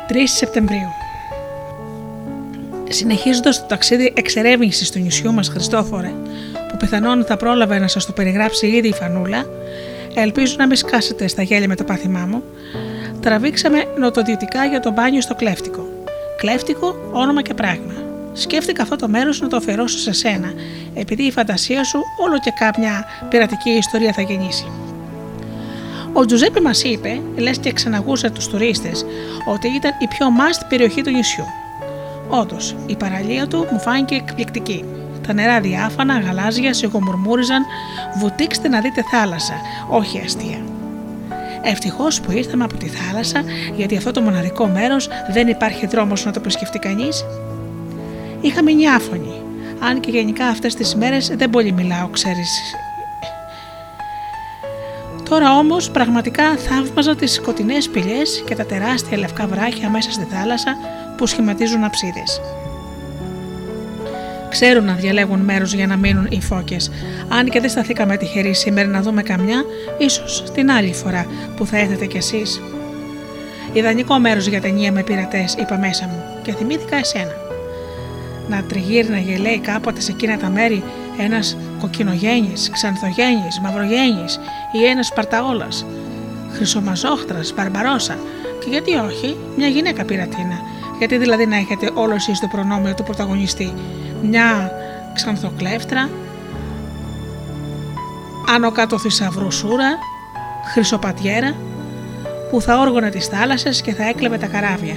3 Σεπτεμβρίου. Συνεχίζοντας το ταξίδι εξερεύνησης του νησιού μας Χριστόφορε, που πιθανόν θα πρόλαβε να σας το περιγράψει ήδη η Φανούλα, ελπίζω να μην σκάσετε στα γέλια με το πάθημά μου, τραβήξαμε νοτοδιωτικά για το μπάνιο στο Κλέφτικο. Κλέφτικο, όνομα και πράγμα. Σκέφτηκα αυτό το μέρος να το αφιερώσω σε σένα, επειδή η φαντασία σου όλο και κάποια πειρατική ιστορία θα γεννήσει. Ο Τζουζέπε μας είπε, λες και ξαναγούσε τους τουρίστες, ότι ήταν η πιο μάστ περιοχή του νησιού. Όντως, η παραλία του μου φάνηκε εκπληκτική. Τα νερά διάφανα, γαλάζια, σιγομουρμούριζαν, βουτήξτε να δείτε θάλασσα, όχι αστεία. Ευτυχώς που ήρθαμε από τη θάλασσα, γιατί αυτό το μοναδικό μέρος δεν υπάρχει δρόμος να το επισκεφτεί κανείς. Είχαμε άφωνη, αν και γενικά αυτές τις μέρες δεν πολύ μιλάω, ξέρεις. Τώρα όμως πραγματικά θαύμαζα τις σκοτεινές σπηλιές και τα τεράστια λευκά βράχια μέσα στη θάλασσα που σχηματίζουν αψίδες. Ξέρουν να διαλέγουν μέρος για να μείνουν οι φώκες. Αν και δεν σταθήκαμε τυχεροί σήμερα να δούμε καμιά, ίσως την άλλη φορά που θα έρθετε κι εσείς. Ιδανικό μέρος για ταινία με πειρατές, είπα μέσα μου και θυμήθηκα εσένα. Να τριγύρναγε λέει κάποτε σε εκείνα τα μέρη ένας κοκκινογέννης, ξανθογένης, μαυρογένης ή ένας Σπαρταόλας, χρυσομαζόχτρας, Μπαρμπαρόσα. Και γιατί όχι, μια γυναίκα πειρατίνα. Γιατί δηλαδή να έχετε όλο εσείς το προνόμιο του πρωταγωνιστή, μια ξανθοκλέφτρα, άνω κάτω θησαυρού σούρα, χρυσοπατιέρα, που θα όργωνε τις θάλασσες και θα έκλεβε τα καράβια.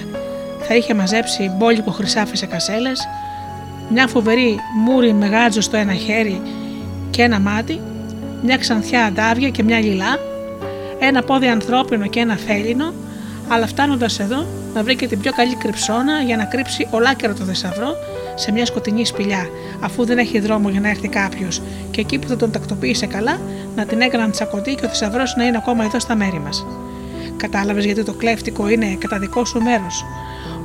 Θα είχε μαζέψει μπόλικο χρυσάφι σε κασέλες, μια φοβερή μούρη με γάτζο στο ένα χέρι και ένα μάτι, μια ξανθιά αντάβια και μια λιλά, ένα πόδι ανθρώπινο και ένα φέλινο, αλλά φτάνοντας εδώ να βρει και την πιο καλή κρυψώνα για να κρύψει ολάκερο το θησαυρό σε μια σκοτεινή σπηλιά, αφού δεν έχει δρόμο για να έρθει κάποιος, και εκεί που θα τον τακτοποίησε καλά, να την έκαναν τσακωτή και ο θησαυρός να είναι ακόμα εδώ στα μέρη μας. Κατάλαβες γιατί το κλέφτικο είναι κατά δικό σου μέρος;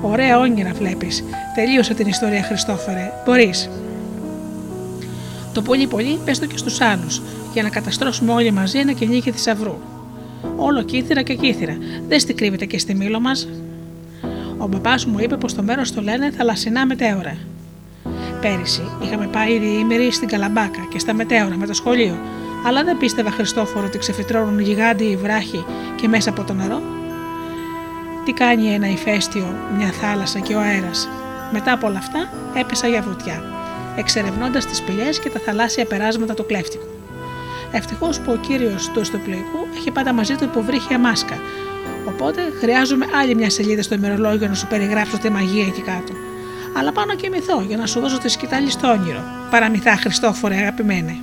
Ωραία όνειρα βλέπεις. Τελείωσε την ιστορία, Χριστόφερε. Μπορείς. Το πολύ πολύ πες το και στους άλλους, για να καταστρώσουμε όλοι μαζί ένα κυνήγι θησαυρού. Όλο κύθυρα και κύθυρα. Δεν στη κρύβεται και στη μήλο μας. Ο μπαμπάς μου είπε πως το μέρος το λένε θαλασσινά μετέωρα. Πέρυσι είχαμε πάει διήμεροι στην Καλαμπάκα και στα μετέωρα με το σχολείο, αλλά δεν πίστευα Χριστόφορο ότι ξεφυτρώνουν γιγάντιοι βράχοι και μέσα από το νερό. Τι κάνει ένα ηφαίστειο, μια θάλασσα και ο αέρας. Μετά από όλα αυτά έπεσα για βουτιά, εξερευνώντας τις σπηλιέ και τα θαλάσσια περάσματα του κλέφτικου. Ευτυχώς που ο κύριος του ιστοπλοϊκού έχει πάντα μαζί του υποβρύχια μάσκα, οπότε χρειάζομαι άλλη μια σελίδα στο ημερολόγιο να σου περιγράψω τη μαγεία εκεί κάτω. Αλλά πάω να κοιμηθώ για να σου δώσω τη σκητάλη στο όνειρο. Παραμυθά Χριστόφορε, αγαπημένε.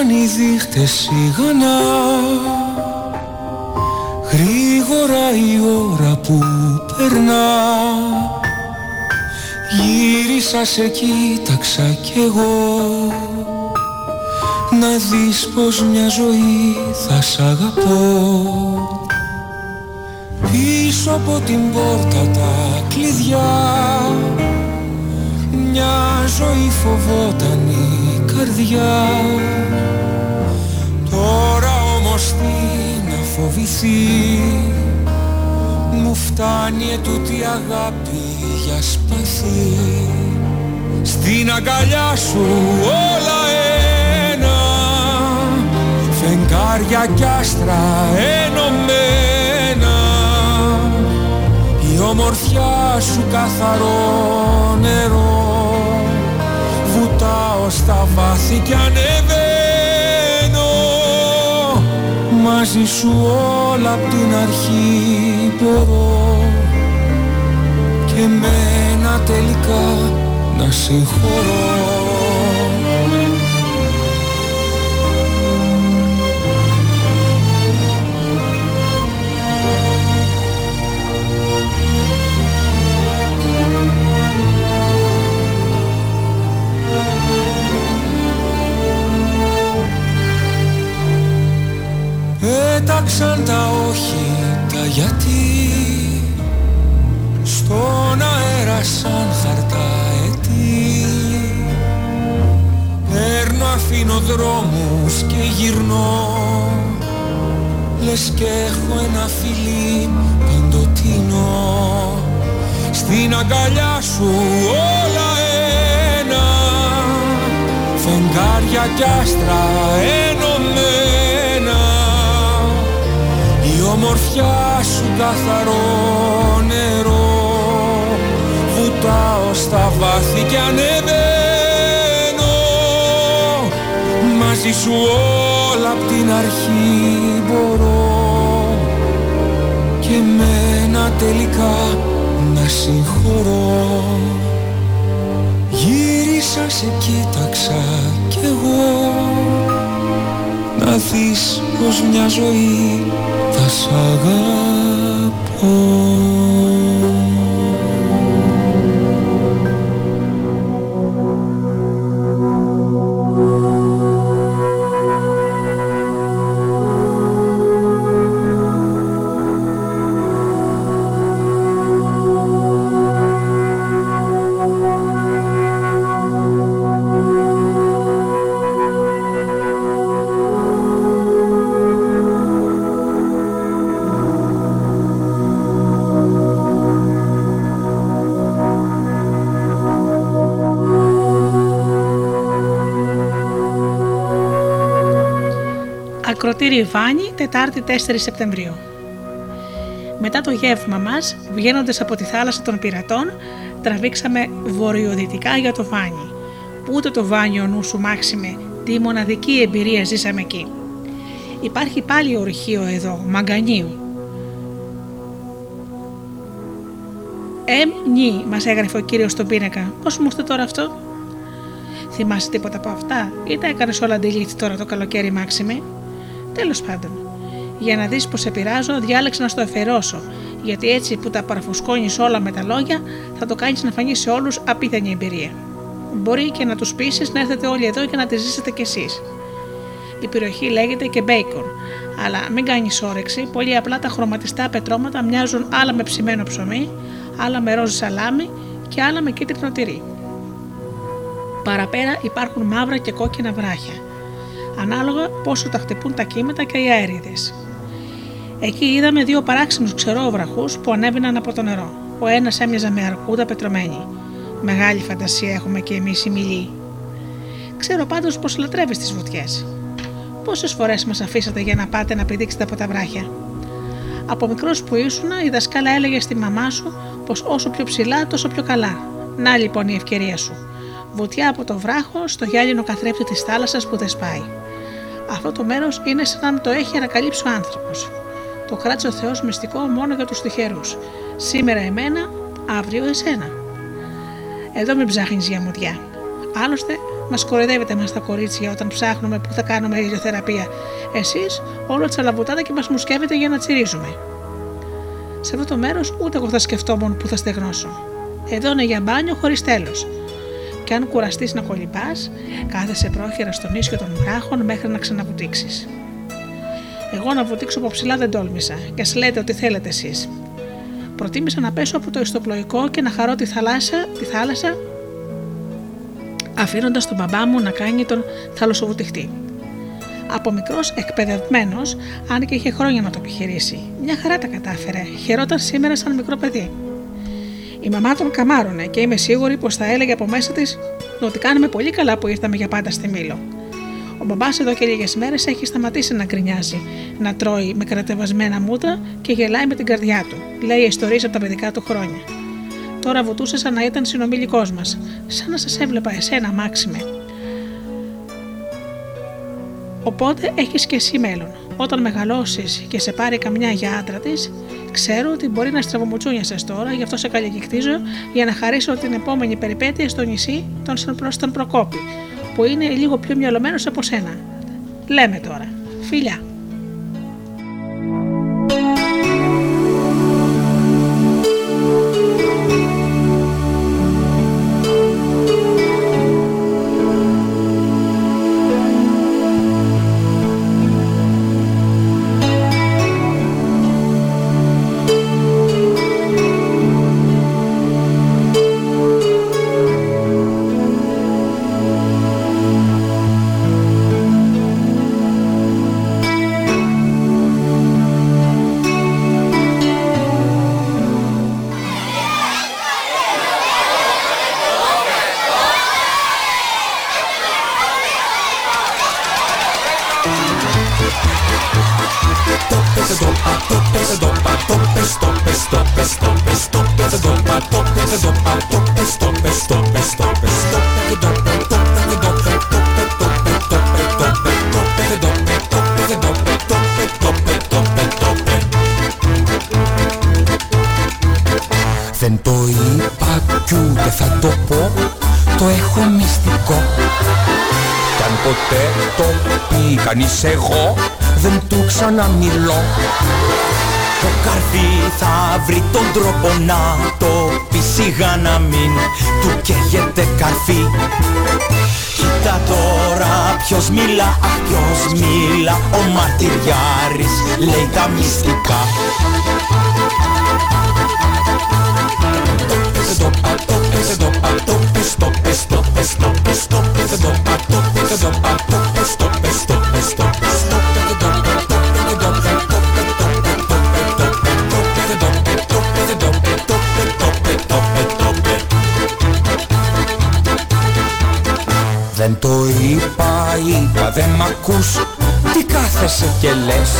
Γύριζαν οι δείχτες σιγανά Γρήγορα η ώρα που περνά. Γύρισα σε κοίταξα κι εγώ. Να δεις πως μια ζωή θα σ' αγαπώ. Πίσω από την πόρτα τα κλειδιά. Μια ζωή φοβόταν η καρδιά φοβηθεί. Μου φτάνει ετούτη αγάπη για σπαθί. Στην αγκαλιά σου όλα ένα. Φεγγάρια κι άστρα ενωμένα. Η ομορφιά σου καθαρό νερό. Βουτάω στα βάθη κι ανεβαίνω Μαζί σου όλα απ' την αρχή μπορώ. Και μένα τελικά να συγχωρώ Πέταξαν τα όχι, τα γιατί. Στον αέρα σαν χαρταετή Παίρνω αφήνω δρόμους και γυρνώ. Λες και έχω ένα φιλί παντοτινό Στην αγκαλιά σου όλα ένα. Φεγγάρια κι άστρα ενωμένα ομορφιά σου καθαρό νερό. Βουτάω στα βάθη και ανεβαίνω. Μαζί σου όλα απ' την αρχή μπορώ. Και μένα τελικά να συγχωρώ. Γύρισα σε κοίταξα κι εγώ. Να δεις πως μια ζωή θα σ' αγαπώ Ακροτήριο Βάνη, Τετάρτη 4 Σεπτεμβρίου. Μετά το γεύμα μας, βγαίνοντας από τη θάλασσα των πειρατών, τραβήξαμε βορειοδυτικά για το Βάνι. Που ούτε το Βάνι ο νους σου Μάξιμε, τη μοναδική εμπειρία ζήσαμε εκεί. Υπάρχει πάλι ορυχείο εδώ, Μαγκανίου. Εμ νι, μας έγραφε ο κύριος στον πίνακα. Πώς μου ήρθε τώρα αυτό; Θυμάσαι τίποτα από αυτά, ή τα έκανες όλα αντιλήφθη τώρα το καλοκαίρι, Μάξιμε; Τέλος πάντων, για να δεις πως σε πειράζω, διάλεξα να στο εφερώσω, γιατί έτσι που τα παραφουσκώνεις όλα με τα λόγια, θα το κάνεις να φανείς σε όλους απίθανη εμπειρία. Μπορεί και να τους πείσει να έρθετε όλοι εδώ και να τη ζήσετε κι εσείς. Η περιοχή λέγεται και μπέικον, αλλά μην κάνεις όρεξη, πολύ απλά τα χρωματιστά πετρώματα μοιάζουν άλλα με ψημένο ψωμί, άλλα με ροζ σαλάμι και άλλα με κίτρινο τυρί. Παραπέρα υπάρχουν μαύρα και κόκκινα βράχια, ανάλογα πόσο τα χτυπούν τα κύματα και οι αέριδες. Εκεί είδαμε δύο παράξενους ξερόβραχους που ανέβαιναν από το νερό. Ο ένας έμοιαζε με αρκούδα πετρωμένη. Μεγάλη φαντασία έχουμε και εμείς οι μιλοί. Ξέρω πάντως πως λατρεύεις τις βουτιές. Πόσες φορές μας αφήσατε για να πάτε να πηδήξετε από τα βράχια; Από μικρός που ήσουν, η δασκάλα έλεγε στη μαμά σου πως όσο πιο ψηλά, τόσο πιο καλά. Να λοιπόν η ευκαιρία σου. Βουτιά από το βράχο στο γυάλινο καθρέφτη της θάλασσας που δεν σπάει. Αυτό το μέρος είναι σαν να το έχει ανακαλύψει ο άνθρωπος. Το κράτησε ο Θεός μυστικό μόνο για τους τυχερούς. Σήμερα εμένα, αύριο εσένα. Εδώ μην ψάχνεις για μουδιά. Άλλωστε, μας κοροϊδεύετε μας τα κορίτσια όταν ψάχνουμε που θα κάνουμε ηλιοθεραπεία. Εσείς όλο τσαλαβουτάτε και μας μουσκεύετε για να τσιρίζουμε. Σε αυτό το μέρος ούτε εγώ θα σκεφτόμουν που θα στεγνώσω. Εδώ είναι για μπάνιο χωρίς τέλος. Και αν κουραστείς να κολυμπάς, κάθεσαι πρόχειρα στον ίσιο των βράχων μέχρι να ξαναβουτήξεις. Εγώ να βουτήξω από ψηλά δεν τόλμησα και ας λέτε ότι θέλετε εσείς. Προτίμησα να πέσω από το ιστοπλοϊκό και να χαρώ τη θάλασσα, τη θάλασσα αφήνοντας τον μπαμπά μου να κάνει τον θαλασσοβουτυχτή. Από μικρός εκπαιδευμένος, αν και είχε χρόνια να το επιχειρήσει, μια χαρά τα κατάφερε, χαιρόταν σήμερα σαν μικρό παιδί. Η μαμά τον καμάρωνε και είμαι σίγουρη πως θα έλεγε από μέσα της ότι κάνουμε πολύ καλά που ήρθαμε για πάντα στη Μήλο. Ο μπαμπάς εδώ και λίγες μέρες έχει σταματήσει να γκρινιάζει, να τρώει με κρατεβασμένα μούτρα και γελάει με την καρδιά του. Λέει ιστορίες από τα παιδικά του χρόνια. Τώρα βουτούσε σαν να ήταν συνομιλικός μας, σαν να σας έβλεπα εσένα, Μάξιμε. Οπότε έχεις και εσύ μέλλον. Όταν μεγαλώσεις και σε πάρει καμιά για άντρα της, ξέρω ότι μπορεί να στραβομουτσούνιασε τώρα, γι' αυτό σε καλλιεκτίζω για να χαρίσω την επόμενη περιπέτεια στο νησί των τον Προκόπη, που είναι λίγο πιο μυαλωμένος από σένα. Λέμε τώρα. Φιλιά. Το πει κανείς εγώ Δεν του ξαναμιλώ Το καρδί θα βρει τον τρόπο να το πει σιγά να μην του καίγεται καρφί Κοίτα τώρα ποιος μιλά, αχ ποιος μιλά Ο μαρτυριάρης λέει τα μυστικά ακούς τι κάθεσαι και λες.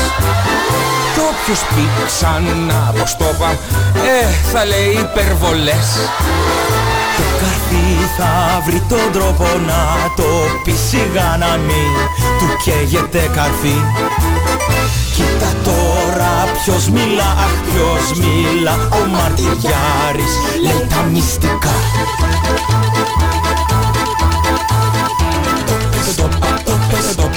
Κι όποιος πει ξανά πως το είπα ε, θα λέει υπερβολές. Και κάτι θα βρει τον τρόπο να το πει σιγά να μην Του καίγεται καρδί Κοίτα τώρα ποιος μιλά, αχ ποιος μιλά Ο Μαρτυριάρης λέει τα μυστικά.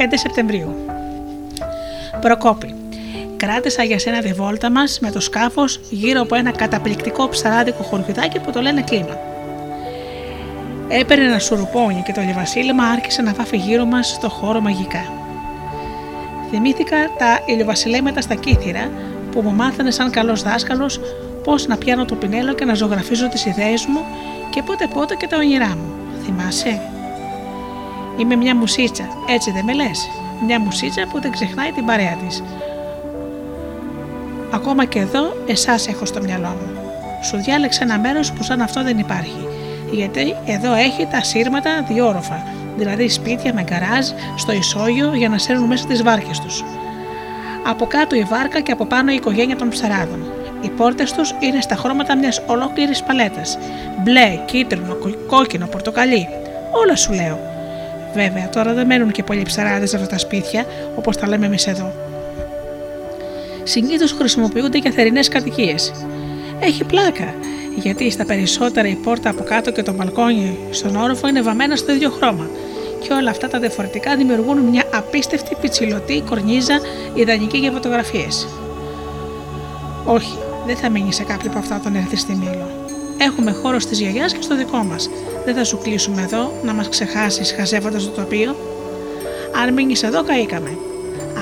5 Σεπτεμβρίου. Προκόπη. Κράτησα για σένα τη βόλτα μας με το σκάφος γύρω από ένα καταπληκτικό ψαράδικο χωριουδάκι που το λένε κλίμα. Έπαιρνε ένα σουρουπόνι και το ηλιοβασίλεμα άρχισε να βάφει γύρω μας στο χώρο μαγικά. Θυμήθηκα τα ηλιοβασιλέματα στα κύθυρα που μου μάθανε σαν καλός δάσκαλος πώς να πιάνω το πινέλο και να ζωγραφίζω τις ιδέες μου και πότε πότε και τα όνειρά μου. Θυμάσαι; Είμαι μια μουσίτσα, έτσι δεν με λες. Μια μουσίτσα που δεν ξεχνάει την παρέα της. Ακόμα και εδώ, εσάς έχω στο μυαλό μου. Σου διάλεξα ένα μέρος που σαν αυτό δεν υπάρχει. Γιατί εδώ έχει τα σύρματα διόροφα, δηλαδή σπίτια με γκαράζ στο ισόγειο για να σέρνουν μέσα τις βάρκες τους. Από κάτω η βάρκα και από πάνω η οικογένεια των ψαράδων. Οι πόρτες τους είναι στα χρώματα μιας ολόκληρης παλέτας. Μπλε, κίτρινο, κόκκινο, πορτοκαλί. Όλα σου λέω. Βέβαια, τώρα δεν μένουν και πολλοί ψαράδες σε αυτά τα σπίτια, όπως τα λέμε εμείς εδώ. Συνήθως χρησιμοποιούνται για θερινές κατοικίες. Έχει πλάκα, γιατί στα περισσότερα η πόρτα από κάτω και το μπαλκόνι στον όροφο είναι βαμμένα στο ίδιο χρώμα. Και όλα αυτά τα διαφορετικά δημιουργούν μια απίστευτη πιτσιλωτή κορνίζα ιδανική για φωτογραφίες. Όχι, δεν θα μείνει σε κάποιο από αυτά όταν έρθει στη Μήλο. Έχουμε χώρο στι γιαγιάς και στο δικό μας. Δεν θα σου κλείσουμε εδώ να μας ξεχάσεις χαζεύοντας το τοπίο. Αν μείνεις εδώ, καήκαμε.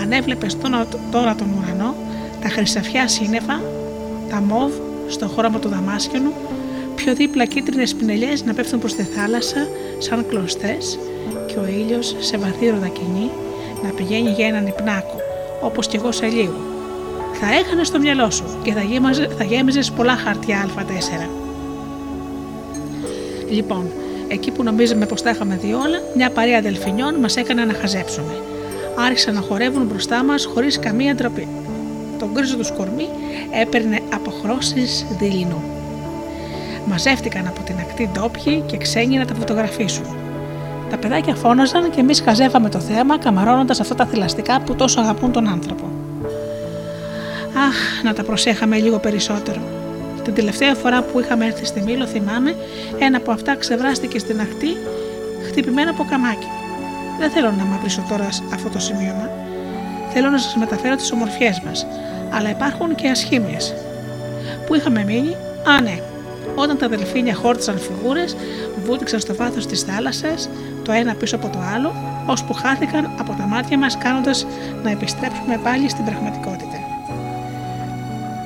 Αν έβλεπες τώρα τον ουρανό, τα χρυσαφιά σύννεφα, τα μοβ στο χρώμα του δαμάσκενου, πιο δίπλα κίτρινες πινελιές να πέφτουν προς τη θάλασσα σαν κλωστές και ο ήλιος σε βαθύ ροδακινή να πηγαίνει για έναν υπνάκο, όπως κι εγώ σε λίγο. Θα έχανε στο μυαλό σου και θα, γέμαζε, θα γέμιζες πολλά χαρτιά Α4. Λοιπόν, εκεί που νομίζαμε πως τα είχαμε δει όλα, μια παρέα αδελφινιών μας έκανε να χαζέψουμε. Άρχισαν να χορεύουν μπροστά μας χωρίς καμία ντροπή. Το γκρίζο του σκορμί έπαιρνε αποχρώσεις δειλινού. Μαζεύτηκαν από την ακτή ντόπιοι και ξένοι να τα φωτογραφίσουν. Τα παιδάκια φώναζαν και εμείς χαζεύαμε το θέαμα, καμαρώνοντας αυτά τα θηλαστικά που τόσο αγαπούν τον άνθρωπο. Αχ, να τα προσέχαμε λίγο περισσότερο. Την τελευταία φορά που είχαμε έρθει στη Μήλο, θυμάμαι, ένα από αυτά ξεβράστηκε στην ακτή, χτυπημένο από καμάκι. Δεν θέλω να μαυρίσω τώρα αυτό το σημείωμα. Θέλω να σας μεταφέρω τις ομορφιές μας. Αλλά υπάρχουν και ασχήμιες. Πού είχαμε μείνει, Α, ναι. Όταν τα δελφίνια χόρτισαν φιγούρες, βούτυξαν στο βάθος της θάλασσας, το ένα πίσω από το άλλο, ώσπου χάθηκαν από τα μάτια μας, κάνοντας να επιστρέψουμε πάλι στην πραγματικότητα.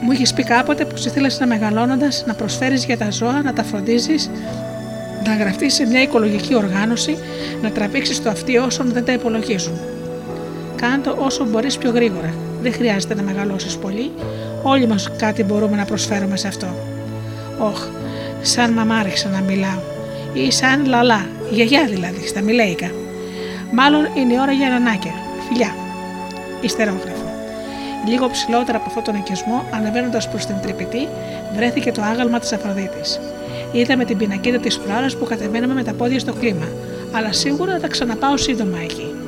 Μου είχε πει κάποτε πως ήθελες να μεγαλώνοντας να προσφέρεις για τα ζώα, να τα φροντίζεις, να γραφτείς σε μια οικολογική οργάνωση, να τραβήξεις το αυτί όσων δεν τα υπολογίζουν. Κάντο όσο μπορείς πιο γρήγορα. Δεν χρειάζεται να μεγαλώσεις πολύ. Όλοι μας κάτι μπορούμε να προσφέρουμε σε αυτό. Όχ, σαν μαμά άρχισα να μιλάω. Ή σαν λαλά, γιαγιά δηλαδή, στα μιλέικα. Μάλλον είναι η ώρα για νανάκια. Φιλιά. Ιστερόγραφο. Λίγο ψηλότερα από αυτόν τον οικισμό, ανεβαίνοντας προς την τρυπητή, βρέθηκε το άγαλμα της Αφροδίτης. Είδαμε την πινακίδα της φλάρα που κατεβαίναμε με τα πόδια στο κλίμα, αλλά σίγουρα θα ξαναπάω σύντομα εκεί.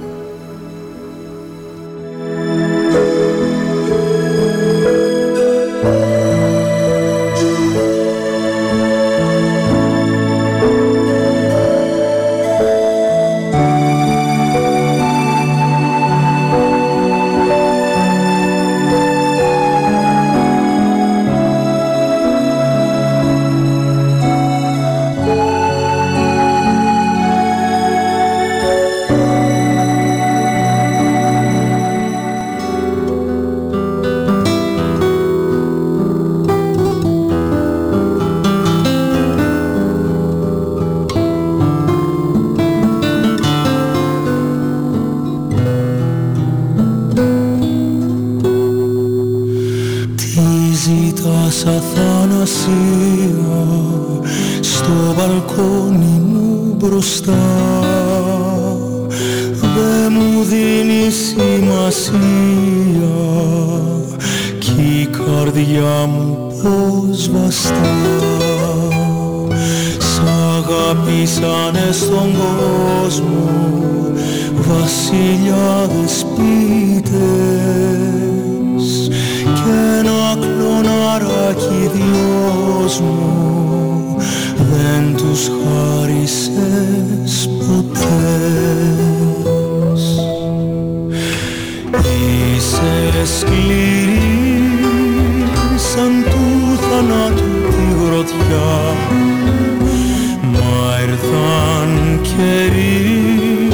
Ήρθαν καιροί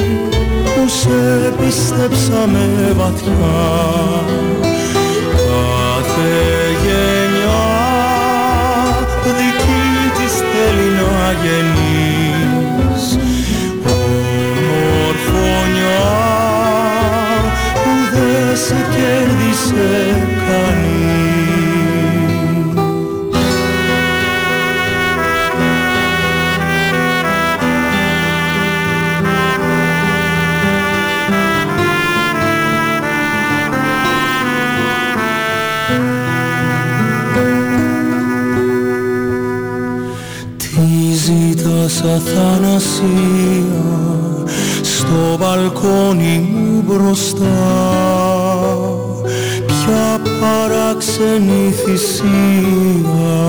που σε πίστεψαμε βαθιά. Κάθε ζητάς αθανασία στο μπαλκόνι μου μπροστά. Ποια παράξενη θυσία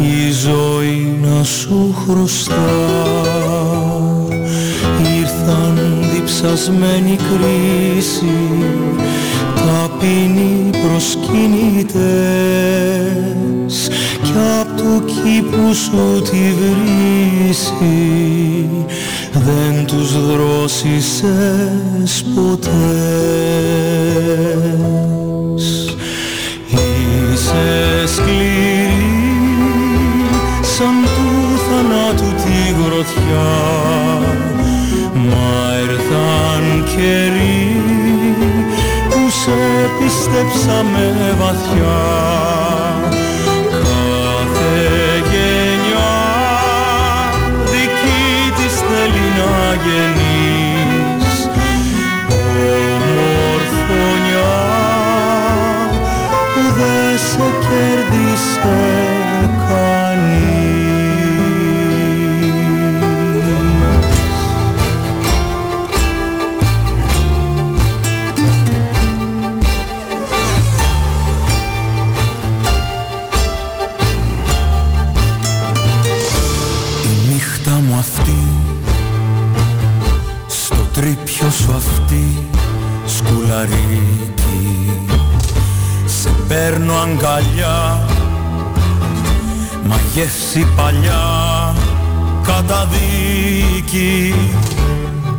η ζωή να σου χρωστά. Ήρθαν διψασμένη κρίση ταπεινοί προσκυνητές. κι απ' του κήπου σου τη βρύση δεν τους δρόσισες ποτές. Είσαι σκληρή σαν του θανάτου τη γροθιά. Μα ήρθαν καιροί που σε πίστεψαμε βαθιά παίρνω αγκαλιά Μα γεύση παλιά Καταδίκη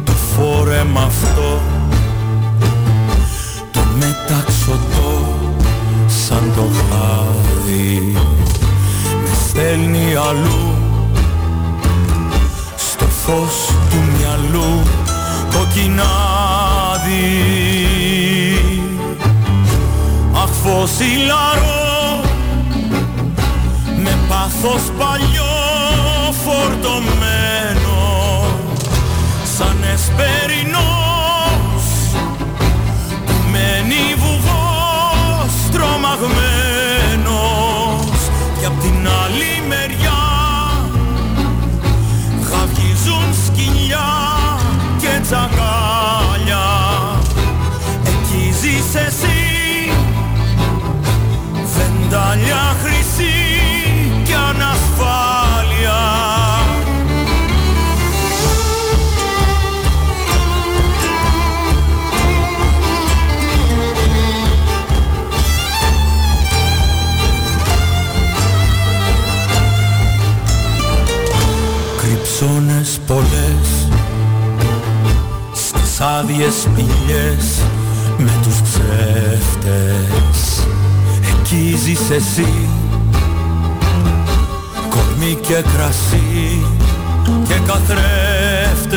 Το φόρεμα αυτό. Το μεταξωτό Σαν το χάδι Με στέλνει αλλού. Στο φως του μυαλού κοκκινάδι. Αχ φωσιλαρό με πάθος παλιό φορτωμένο σαν εσπερινός. Που μένει βουβός τρομαγμένος. Και απ' την άλλη μεριά Χαυγίζουν σκυλιά και τσακάλια Στις άδειες σπηλιές Με τους ψεύτες. Εκεί ζεις εσύ Κορμί και κρασί Και καθρέφτες.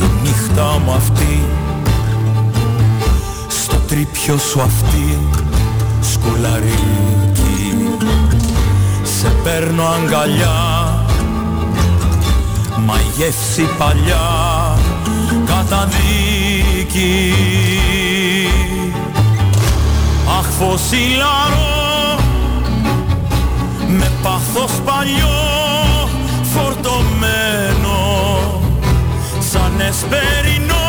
Η νύχτα μου αυτή Στο τρίπιο σου αυτή Σκουλαρίκι. Σε παίρνω αγκαλιά Μα η γεύση παλιά καταδίκη. Αχ φωσιλαρό με πάθος παλιό φορτωμένο σαν εσπερινός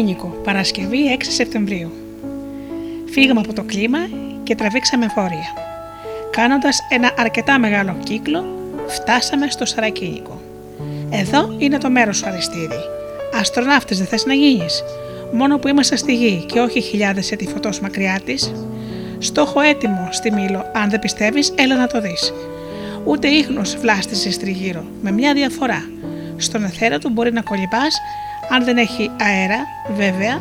Σαρακίνικο, Παρασκευή 6 Σεπτεμβρίου. Φύγαμε από το κλίμα και τραβήξαμε βόρεια. Κάνοντας ένα αρκετά μεγάλο κύκλο, φτάσαμε στο Σαρακίνικο. Εδώ είναι το μέρος σου Αριστίδη. Αστροναύτης δεν θες να γίνεις. Μόνο που είμαστε στη γη και όχι χιλιάδες ετηφωτός μακριά της. Στόχο έτοιμο στη Μήλο. Αν δεν πιστεύεις, έλα να το δεις. Ούτε ίχνος βλάστησες τριγύρω, με μια διαφορά. Στον εθέρα του μπορεί να κολυμπάς αν δεν έχει αέρα, βέβαια,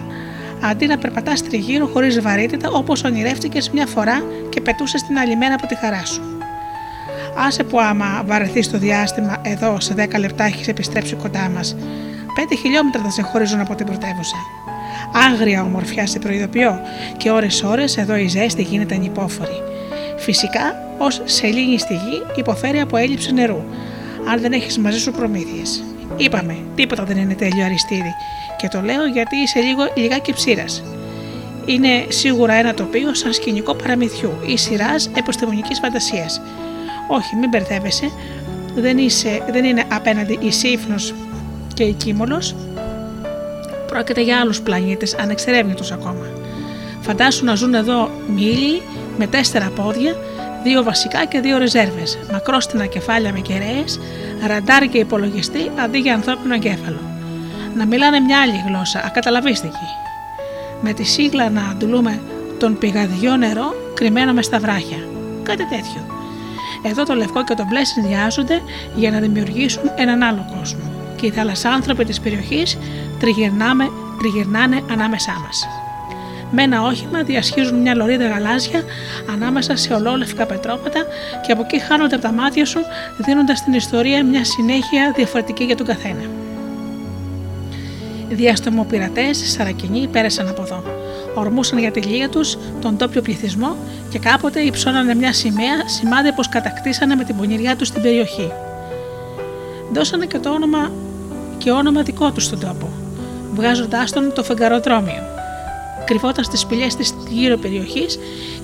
αντί να περπατάς τριγύρω χωρίς βαρύτητα όπως ονειρεύτηκες μια φορά και πετούσες την άλλη μέρα από τη χαρά σου. Άσε που άμα βαρεθείς το διάστημα εδώ σε 10 λεπτά έχεις επιστρέψει κοντά μας. 5 χιλιόμετρα θα σε χωρίζουν από την πρωτεύουσα. Άγρια ομορφιά σε προειδοποιώ και ώρες-ώρες εδώ η ζέστη γίνεται ανυπόφορη. Φυσικά, ως σελήνη στη γη υποφέρει από έλλειψη νερού, αν δεν έχεις μαζί σου προμήθειες. Είπαμε, τίποτα δεν είναι τέλειο Αριστίδη. Και το λέω γιατί είσαι λίγο λιγάκι ψήρας. Είναι σίγουρα ένα τοπίο σαν σκηνικό παραμυθιού ή σειράς επιστημονικής φαντασίας. Όχι, μην μπερδεύεσαι. Δεν, είσαι, δεν είναι απέναντι η σύφνος και η κύμολος. Πρόκειται για άλλους πλανήτες, ανεξερεύνητου ακόμα. Φαντάσου να ζουν εδώ μήλοι με τέσσερα πόδια, δύο βασικά και δύο ρεζέρβες, μακρόστινα κεφάλια με κεραίες, ραντάρ και υπολογιστή αντί για ανθρώπινο εγκέφαλο. Να μιλάνε μια άλλη γλώσσα, ακαταλαβίστικη. Με τη σίγλα να αντουλούμε τον πηγαδιό νερό κρυμμένο μες στα βράχια. Κάτι τέτοιο. Εδώ το λευκό και το μπλε συνδυάζονται για να δημιουργήσουν έναν άλλο κόσμο. Και οι θαλασσάνθρωποι της περιοχής τριγυρνάνε ανάμεσά μας. Με ένα όχημα διασχίζουν μια λωρίδα γαλάζια ανάμεσα σε ολόλευκα πετρώματα και από εκεί χάνονται από τα μάτια σου, δίνοντας στην ιστορία μια συνέχεια διαφορετική για τον καθένα. Διαστομοπειρατές, σαρακινοί πέρασαν από εδώ. Ορμούσαν για τη λία τους τον τόπιο πληθυσμό και κάποτε υψώνανε μια σημαία, σημάδι πως κατακτήσανε με την πονηριά τους την περιοχή. Δώσανε και το όνομα και όνομα δικό τους στον τόπο, βγάζοντάς τον το φεγγαροδρόμιο κρυβόταν στις σπηλιές της γύρω περιοχής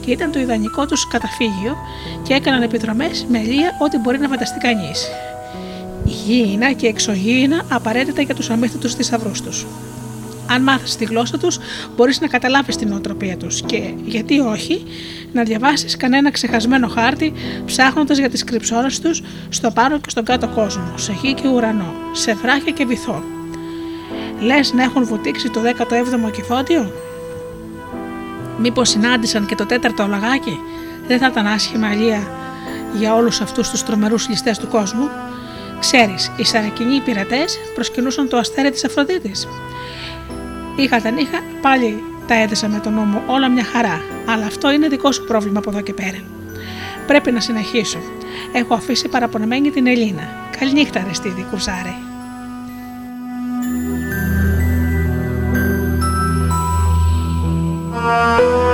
και ήταν το ιδανικό τους καταφύγιο και έκαναν επιδρομές με ελεία ό,τι μπορεί να φανταστεί κανείς. Γήινα και εξωγήινα απαραίτητα για τους αμύθιτους θησαυρούς τους. Αν μάθεις τη γλώσσα τους, μπορείς να καταλάβεις την νοοτροπία τους και, γιατί όχι, να διαβάσεις κανένα ξεχασμένο χάρτη ψάχνοντας για τις κρυψώνες τους στο πάνω και στον κάτω κόσμο, σε γη και ουρανό, σε βράχια και βυθό. Λες να έχουν βουτήξει το 17ο κυφότιο, Μήπως συνάντησαν και το τέταρτο λαγάκι, δεν θα ήταν άσχημα αλεία για όλους αυτούς τους τρομερούς ληστές του κόσμου. Ξέρεις, οι σαρακινοί πειρατές προσκυνούσαν το αστέρι της Αφροδίτης. Είχα τα νύχα, πάλι τα έδεσα με τον νόμο, όλα μια χαρά. Αλλά αυτό είναι δικό σου πρόβλημα από εδώ και πέρα. Πρέπει να συνεχίσω. Έχω αφήσει παραπονεμένη την Ελίνα. Καληνύχτα, Ρεστίδη, κουρσάρε. Música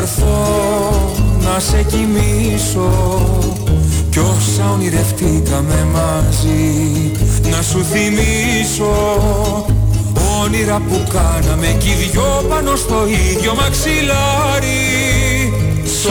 έρθω να σε κοιμήσω. Κι όσα ονειρευτήκαμε μαζί να σου θυμίσω. Όνειρα που κάναμε κι οι δυο πάνω στο ίδιο μαξιλάρι. Σ'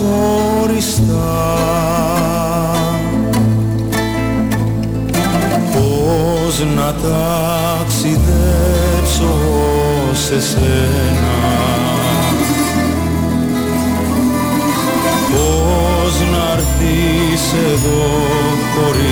χωριστά. Πώς να ταξιδέψω σε σένα. Πώς να έρθεις εδώ χωρίς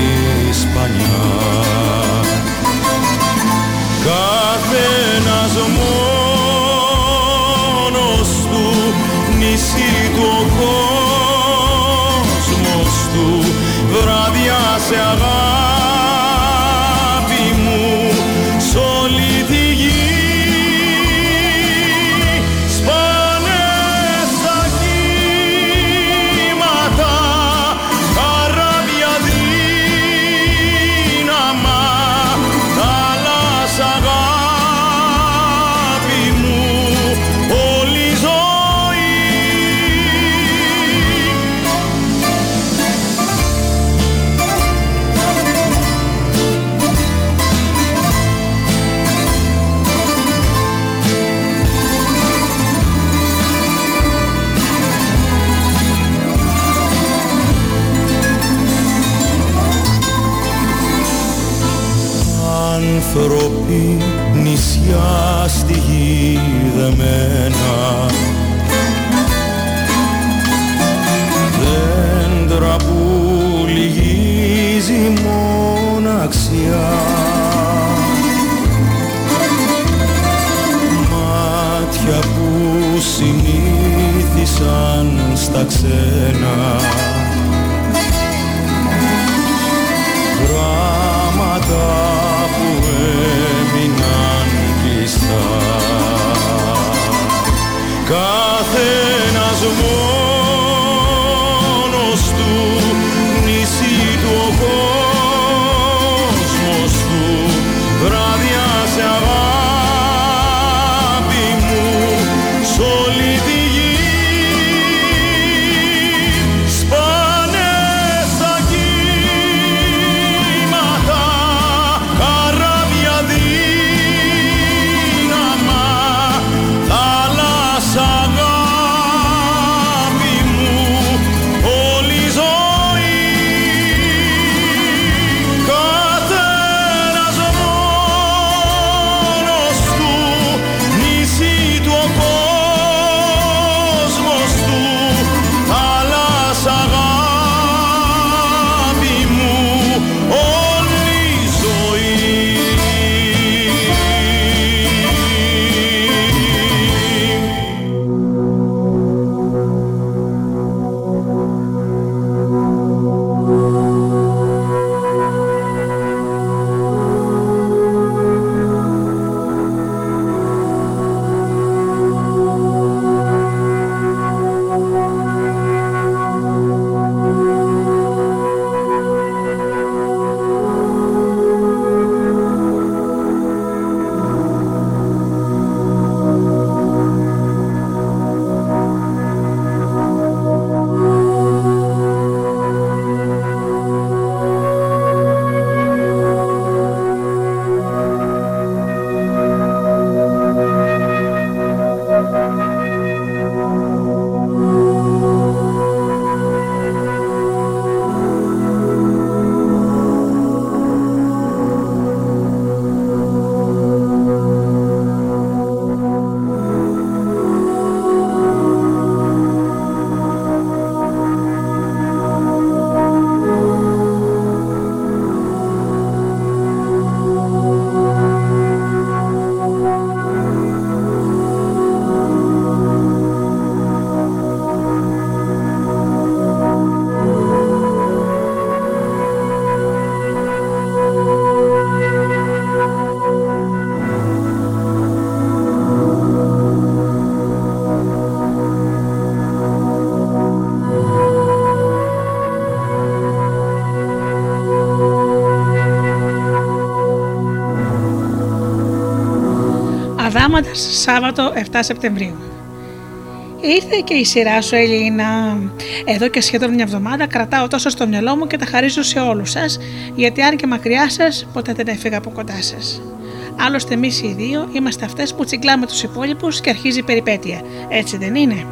Αδάματας Σάββατο 7 Σεπτεμβρίου. Ήρθε και η σειρά σου, Ελίνα. Εδώ και σχεδόν μια εβδομάδα κρατάω τόσο στο μυαλό μου και τα χαρίζω σε όλους σας, γιατί αν και μακριά σας, ποτέ δεν έφυγα από κοντά σας. Άλλωστε, εμείς οι δύο είμαστε αυτές που τσιγκλάμε τους υπόλοιπους και αρχίζει η περιπέτεια. Έτσι δεν είναι;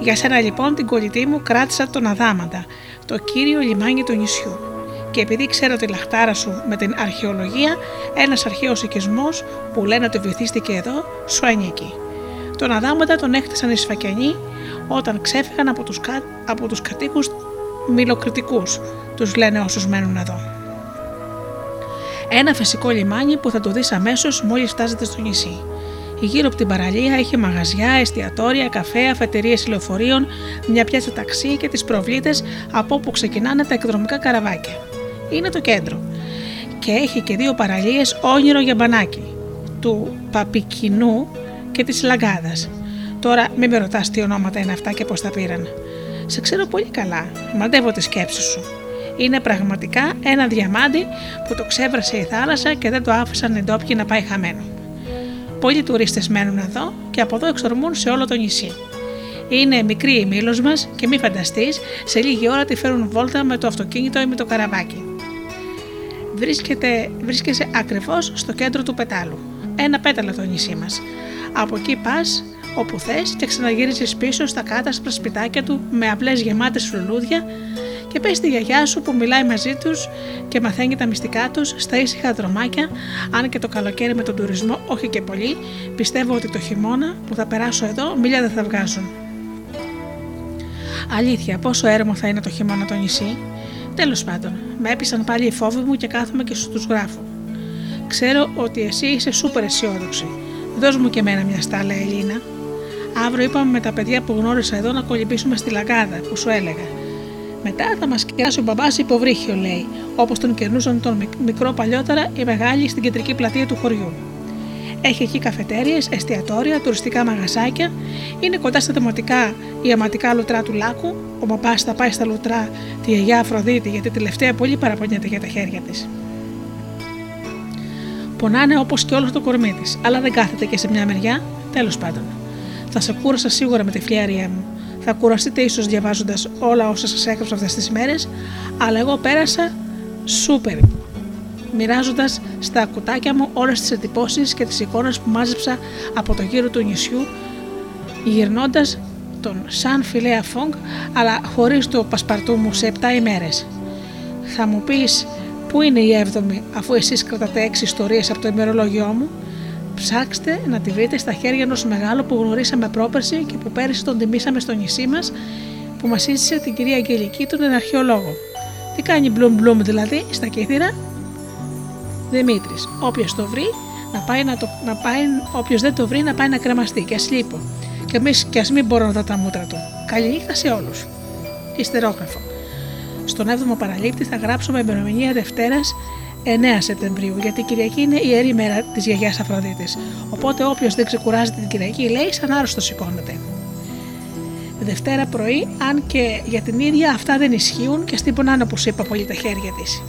Για σένα λοιπόν την κολλητή μου κράτησα τον Αδάμαντα, το κύριο λιμάνι του νησιού. Και επειδή ξέρω τη λαχτάρα σου με την αρχαιολογία, ένας αρχαίος οικισμός που λένε ότι βυθίστηκε εδώ, σου ανήκει. Τον Αδάμαντα τον έχτισαν οι Σφακιανοί όταν ξέφυγαν από τους, κα... από τους κατοίκους μιλοκριτικούς, τους λένε όσους μένουν εδώ. Ένα φυσικό λιμάνι που θα το δεις αμέσως μόλις φτάσετε στο νησί. Γύρω από την παραλία έχει μαγαζιά, εστιατόρια, καφέ, αφετηρίες λεωφορείων, μια πιάτσα ταξί και τις προβλήτες από όπου ξεκινάνε τα εκδρομικά καραβάκια. Είναι το κέντρο. Και έχει και δύο παραλίες όνειρο για μπανάκι, του Παπικινού και της Λαγκάδας. Τώρα μην με ρωτάς τι ονόματα είναι αυτά και πώς τα πήραν. Σε ξέρω πολύ καλά, μαντεύω τη σκέψη σου. Είναι πραγματικά ένα διαμάντι που το ξέβρασε η θάλασσα και δεν το άφησαν οι ντόπιοι να πάει χαμένο. Πολλοί τουρίστες μένουν εδώ και από εδώ εξορμούν σε όλο το νησί. Είναι μικρή η μήλος μας και μη φανταστείς, σε λίγη ώρα τη φέρουν βόλτα με το αυτοκίνητο ή με το καραβάκι. Βρίσκεται, βρίσκεσαι ακριβώς στο κέντρο του πετάλου. Ένα πέταλο το νησί μας. Από εκεί πας όπου θες και ξαναγύριζες πίσω στα κάτασπρα σπιτάκια του με απλέ γεμάτες λουλούδια Και πες στη γιαγιά σου που μιλάει μαζί τους και μαθαίνει τα μυστικά τους στα ήσυχα δρομάκια, αν και το καλοκαίρι με τον τουρισμό όχι και πολύ, πιστεύω ότι το χειμώνα που θα περάσω εδώ μίλια δεν θα βγάζουν. Αλήθεια, πόσο έρμο θα είναι το χειμώνα το νησί; Τέλος πάντων, με έπεισαν πάλι οι φόβοι μου και κάθομαι και σου τους γράφω. Ξέρω ότι εσύ είσαι σούπερ αισιόδοξη. Δώσ' μου και εμένα μια στάλα, Ελίνα. Αύριο είπαμε με τα παιδιά που γνώρισα εδώ να κολυμπήσουμε στη λαγκάδα που σου έλεγα. Μετά θα μας κεράσει ο μπαμπάς υποβρύχιο, λέει, όπως τον κερνούσαν τον μικρό παλιότερα οι μεγάλοι στην κεντρική πλατεία του χωριού. Έχει εκεί καφετέρειες, εστιατόρια, τουριστικά μαγαζάκια. Είναι κοντά στα δημοτικά η αματικά λουτρά του Λάκου. Ο μπαμπάς θα πάει στα λουτρά τη γιαγιά Αφροδίτη, γιατί τελευταία πολύ παραπονιέται για τα χέρια της. Πονάνε όπως και όλος το κορμί της, αλλά δεν κάθεται και σε μια μεριά, τέλος πάντων. Θα σε κούρασα σίγουρα με τη φλιαρία μου. Θα κουραστείτε ίσως διαβάζοντας όλα όσα σας έγραψα αυτές τις μέρες, αλλά εγώ πέρασα σούπερ. Μοιράζοντας στα κουτάκια μου όλες τις εντυπώσεις και τις εικόνες που μάζεψα από το γύρο του νησιού, γυρνώντας τον σαν φιλέα φόγκ, αλλά χωρίς το πασπαρτού μου σε 7 ημέρες. Θα μου πεις πού είναι η έβδομη, αφού εσείς κρατάτε 6 ιστορίες από το ημερολόγιό μου, Ψάξτε να τη βρείτε στα χέρια ενός μεγάλου που γνωρίσαμε πρόπερση και που πέρυσι τον τιμήσαμε στο νησί μας, που μας σύστησε την κυρία Αγγελική, τον αρχαιολόγο. Τι κάνει μπλουμ μπλουμ δηλαδή στα κύθυρα. Δημήτρης, όποιος το βρει, να πάει να το, να πάει, όποιος δεν το βρει να πάει να κρεμαστεί και ας λείπω. Και, εμείς, και ας μην μπορώ να δω τα μούτρα του. Καληνύχτα σε όλους. Ιστερόγραφο. Στον 7ο παραλήπτη θα γράψουμε ημερομηνία Δευτέρας 9 Σεπτεμβρίου, γιατί η Κυριακή είναι η ιερή μέρα της γιαγιάς Αφροδίτης. Οπότε όποιος δεν ξεκουράζεται την Κυριακή, λέει, σαν άρρωστο σηκώνεται. Δευτέρα πρωί, αν και για την ίδια αυτά δεν ισχύουν και στην πονάνε όπως είπα πολύ τα χέρια της.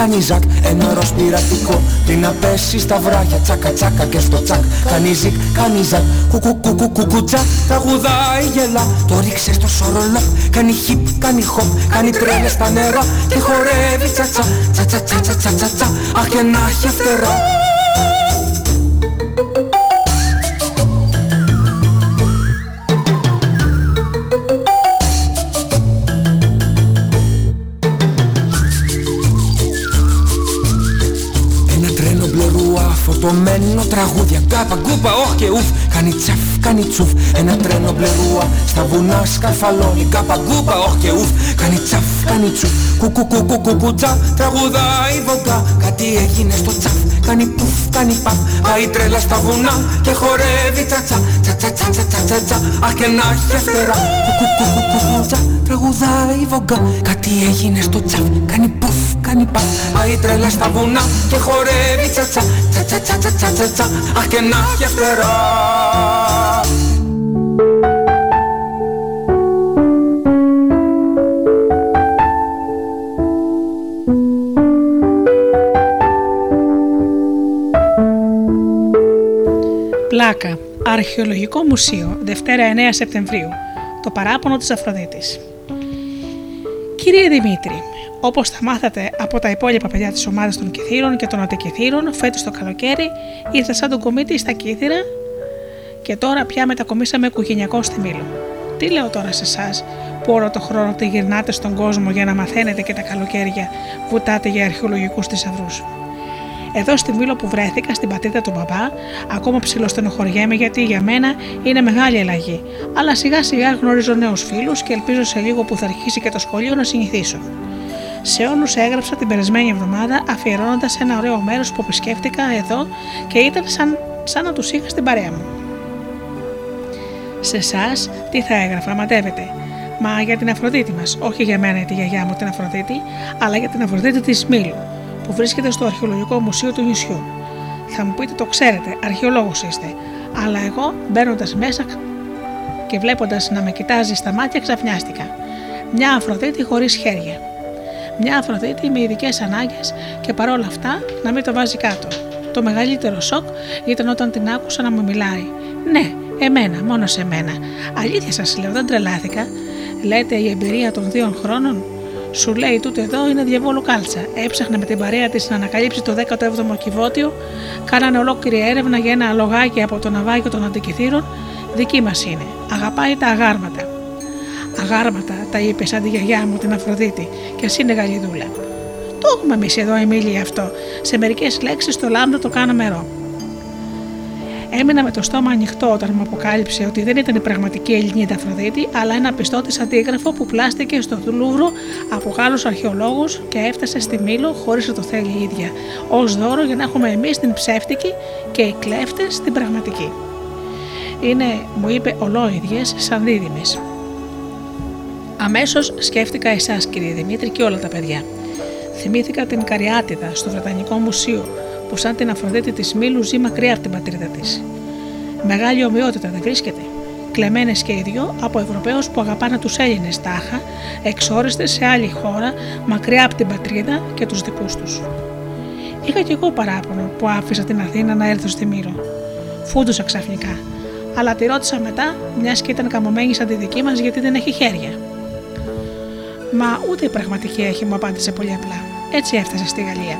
Κάνει ζακ, ένα ροζ Τι να πέσει στα βράχια. Τσάκα τσάκα και στο τσακ Κανιζάκ, κανιζάκ, κουκου κουκου κουκου τσάκ, τα γούδα η γελά. Το ρίξε στο σωρολό Κάνει χιπ, κάνει χοπ Κάνει τρέλες στα νερά. Και χορεύει τσατσα Τσατσα τσατσα τσατσα Αχ και να έχει φτερά. Τραγούδια Κάπα γκούπα όχ και ουφ Κάνει τσαφ, κάνει τσουφ. Ένα τρένο μπλε ρουά στα βουνά σκαρφαλώνει. Κάπα γκούπα όχ και ουφ Κάνει τσαφ, κάνει τσουφ. Κουκου κουκου κουκου τσα Τραγουδάει βογκά Κάτι έγινε στο τσαφ Κάνει πουφ, κάνει παπ Πάει τρέλα στα βουνά και χορεύει τσα τσα. Τσα τσα τσα τσα τσα τσα τσα. Αχ και να έχει φτερά. Κουκου κουκου κουκου τσα Τραγουδάει βογκά Κάτι έγινε στο τσαφ Κάνει πουφ, κάνει πα η τρελά στα βουνά και χορεύει τσατσα Τσα τσα τσα τσα τσα τσα τσα Αχ και να έχει φτερά Πλάκα, Αρχαιολογικό Μουσείο, Δευτέρα 9 Σεπτεμβρίου. Το παράπονο της Αφροδίτης. Κύριε Δημήτρη, όπως θα μάθατε από τα υπόλοιπα παιδιά της ομάδας των Κιθήρων και των Αντικιθήρων, φέτος το καλοκαίρι ήρθα σαν τον κομίτη στα Κύθυρα και τώρα πια μετακομίσαμε οικογενειακό στη Μήλο. Τι λέω τώρα σε εσάς που όλο το χρόνο τη γυρνάτε στον κόσμο για να μαθαίνετε και τα καλοκαίρια βουτάτε για αρχαιολογικούς θησαυρούς. Εδώ στη Μήλο που βρέθηκα, στην πατρίδα του μπαμπά, ακόμα ψηλοστενοχωριέμαι γιατί για μένα είναι μεγάλη αλλαγή. Αλλά σιγά σιγά γνωρίζω νέους φίλους και ελπίζω σε λίγο που θα αρχίσει και το σχολείο να συνηθίσω. Σε όλους έγραψα την περασμένη εβδομάδα αφιερώνοντας ένα ωραίο μέρος που επισκέφτηκα εδώ και ήταν σαν, σαν να τους είχα στην παρέα μου. Σε εσάς, τι θα έγραφα, μαντεύετε; Μα για την Αφροδίτη μας, όχι για μένα ή τη γιαγιά μου την Αφροδίτη, αλλά για την Αφροδίτη της Μήλου, που βρίσκεται στο Αρχαιολογικό Μουσείο του νησιού. Θα μου πείτε, το ξέρετε, αρχαιολόγος είστε, αλλά εγώ μπαίνοντας μέσα και βλέποντας να με κοιτάζει στα μάτια, ξαφνιάστηκα. Μια Αφροδίτη χωρίς χέρια. Μια Αφροδίτη με ειδικές ανάγκες και παρόλα αυτά να μην το βάζει κάτω. Το μεγαλύτερο σοκ ήταν όταν την άκουσα να μου μιλάει. Ναι, εμένα, μόνο σε μένα. Αλήθεια σας λέω, δεν τρελάθηκα. Λέτε η εμπειρία των δύο χρόνων. Σου λέει τούτο εδώ είναι διαβόλου κάλτσα. Έψαχνε με την παρέα της να ανακαλύψει το 17ο κυβότιο. Κάνανε ολόκληρη έρευνα για ένα λογάκι από το ναυάγιο των αντικειθήρων. Δική μας είναι. Αγαπάει τα αγάρματα. Αγάρματα, τα είπε σαν τη γιαγιά μου την Αφροδίτη, και εσύ είναι γαλιδούλα. Το έχουμε εμείς εδώ, Εμίλια, αυτό. Σε μερικές λέξεις το λάμδα το κάναμε ρο. Έμεινα με το στόμα ανοιχτό όταν μου αποκάλυψε ότι δεν ήταν η πραγματική Ελληνίδα Αφροδίτη, αλλά ένα πιστό τη αντίγραφο που πλάστηκε στο Λούβρο από Γάλλους αρχαιολόγους και έφτασε στη Μήλο χωρίς να το θέλει η ίδια, ως δώρο για να έχουμε εμείς την ψεύτικη και οι κλέφτες την πραγματική. Είναι, μου είπε, ολόιδιες σαν δίδυμες. Αμέσως σκέφτηκα εσάς, κύριε Δημήτρη, και όλα τα παιδιά. Θυμήθηκα την Καριάτιδα στο Βρετανικό Μουσείο, που σαν την Αφροδίτη της Μήλου ζει μακριά από την πατρίδα της. Μεγάλη ομοιότητα δεν βρίσκεται. Κλεμμένες και οι δυο από Ευρωπαίους που αγαπάνε τους Έλληνες τάχα, εξόριστες σε άλλη χώρα, μακριά από την πατρίδα και τους δικούς τους. Είχα κι εγώ παράπονο που άφησα την Αθήνα να έρθω στη Μύρο. Φούντουσα ξαφνικά, αλλά τη ρώτησα μετά, μιας και ήταν καμωμένης σαν τη δική μας γιατί δεν έχει χέρια. Μα ούτε η πραγματική έχει, μου απάντησε πολύ απλά. Έτσι έφτασε στη Γαλλία.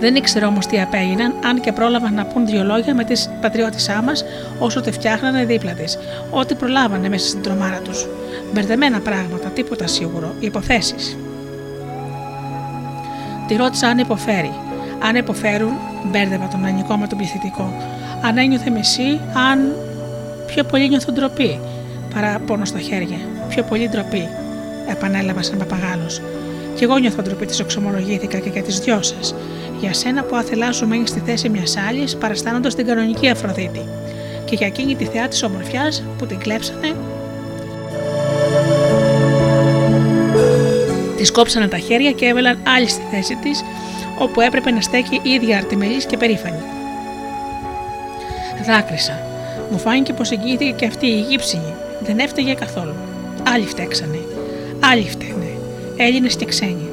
Δεν ήξερα όμως τι απέγιναν, αν και πρόλαβαν να πούν δύο λόγια με τις πατριώτησά μας όσο τη φτιάχνανε δίπλα της. Ό,τι προλάβανε μέσα στην τρομάρα τους. Μπερδεμένα πράγματα, τίποτα σίγουρο, υποθέσεις. Τη ρώτησα αν υποφέρει. Αν υποφέρουν, μπέρδευα τον ανικό με τον πληθυντικό. Αν ένιωθε μισή, αν. πιο πολύ νιώθω ντροπή παρά πόνο στα χέρια. Πιο πολύ ντροπή, επανέλαβα σαν παπαγάλος. Κι εγώ νιώθω ντροπή, τη εξομολογήθηκα και για τις δυο σας. Για σένα που άθελά σου μένει στη θέση μιας άλλης, παραστάνοντας την κανονική Αφροδίτη. Και για εκείνη τη θεά της ομορφιάς που την κλέψανε. Τη κόψανε τα χέρια και έβαλαν άλλη στη θέση της, όπου έπρεπε να στέκει η ίδια αρτιμελής και περήφανη. Δάκρυσα. Μου φάνηκε πως εγγύηθηκε και αυτή η Αιγύψινη. Δεν έφταιγε καθόλου. Άλλοι φταίξανε. Άλλοι φταίνε. Έλληνες και ξένοι.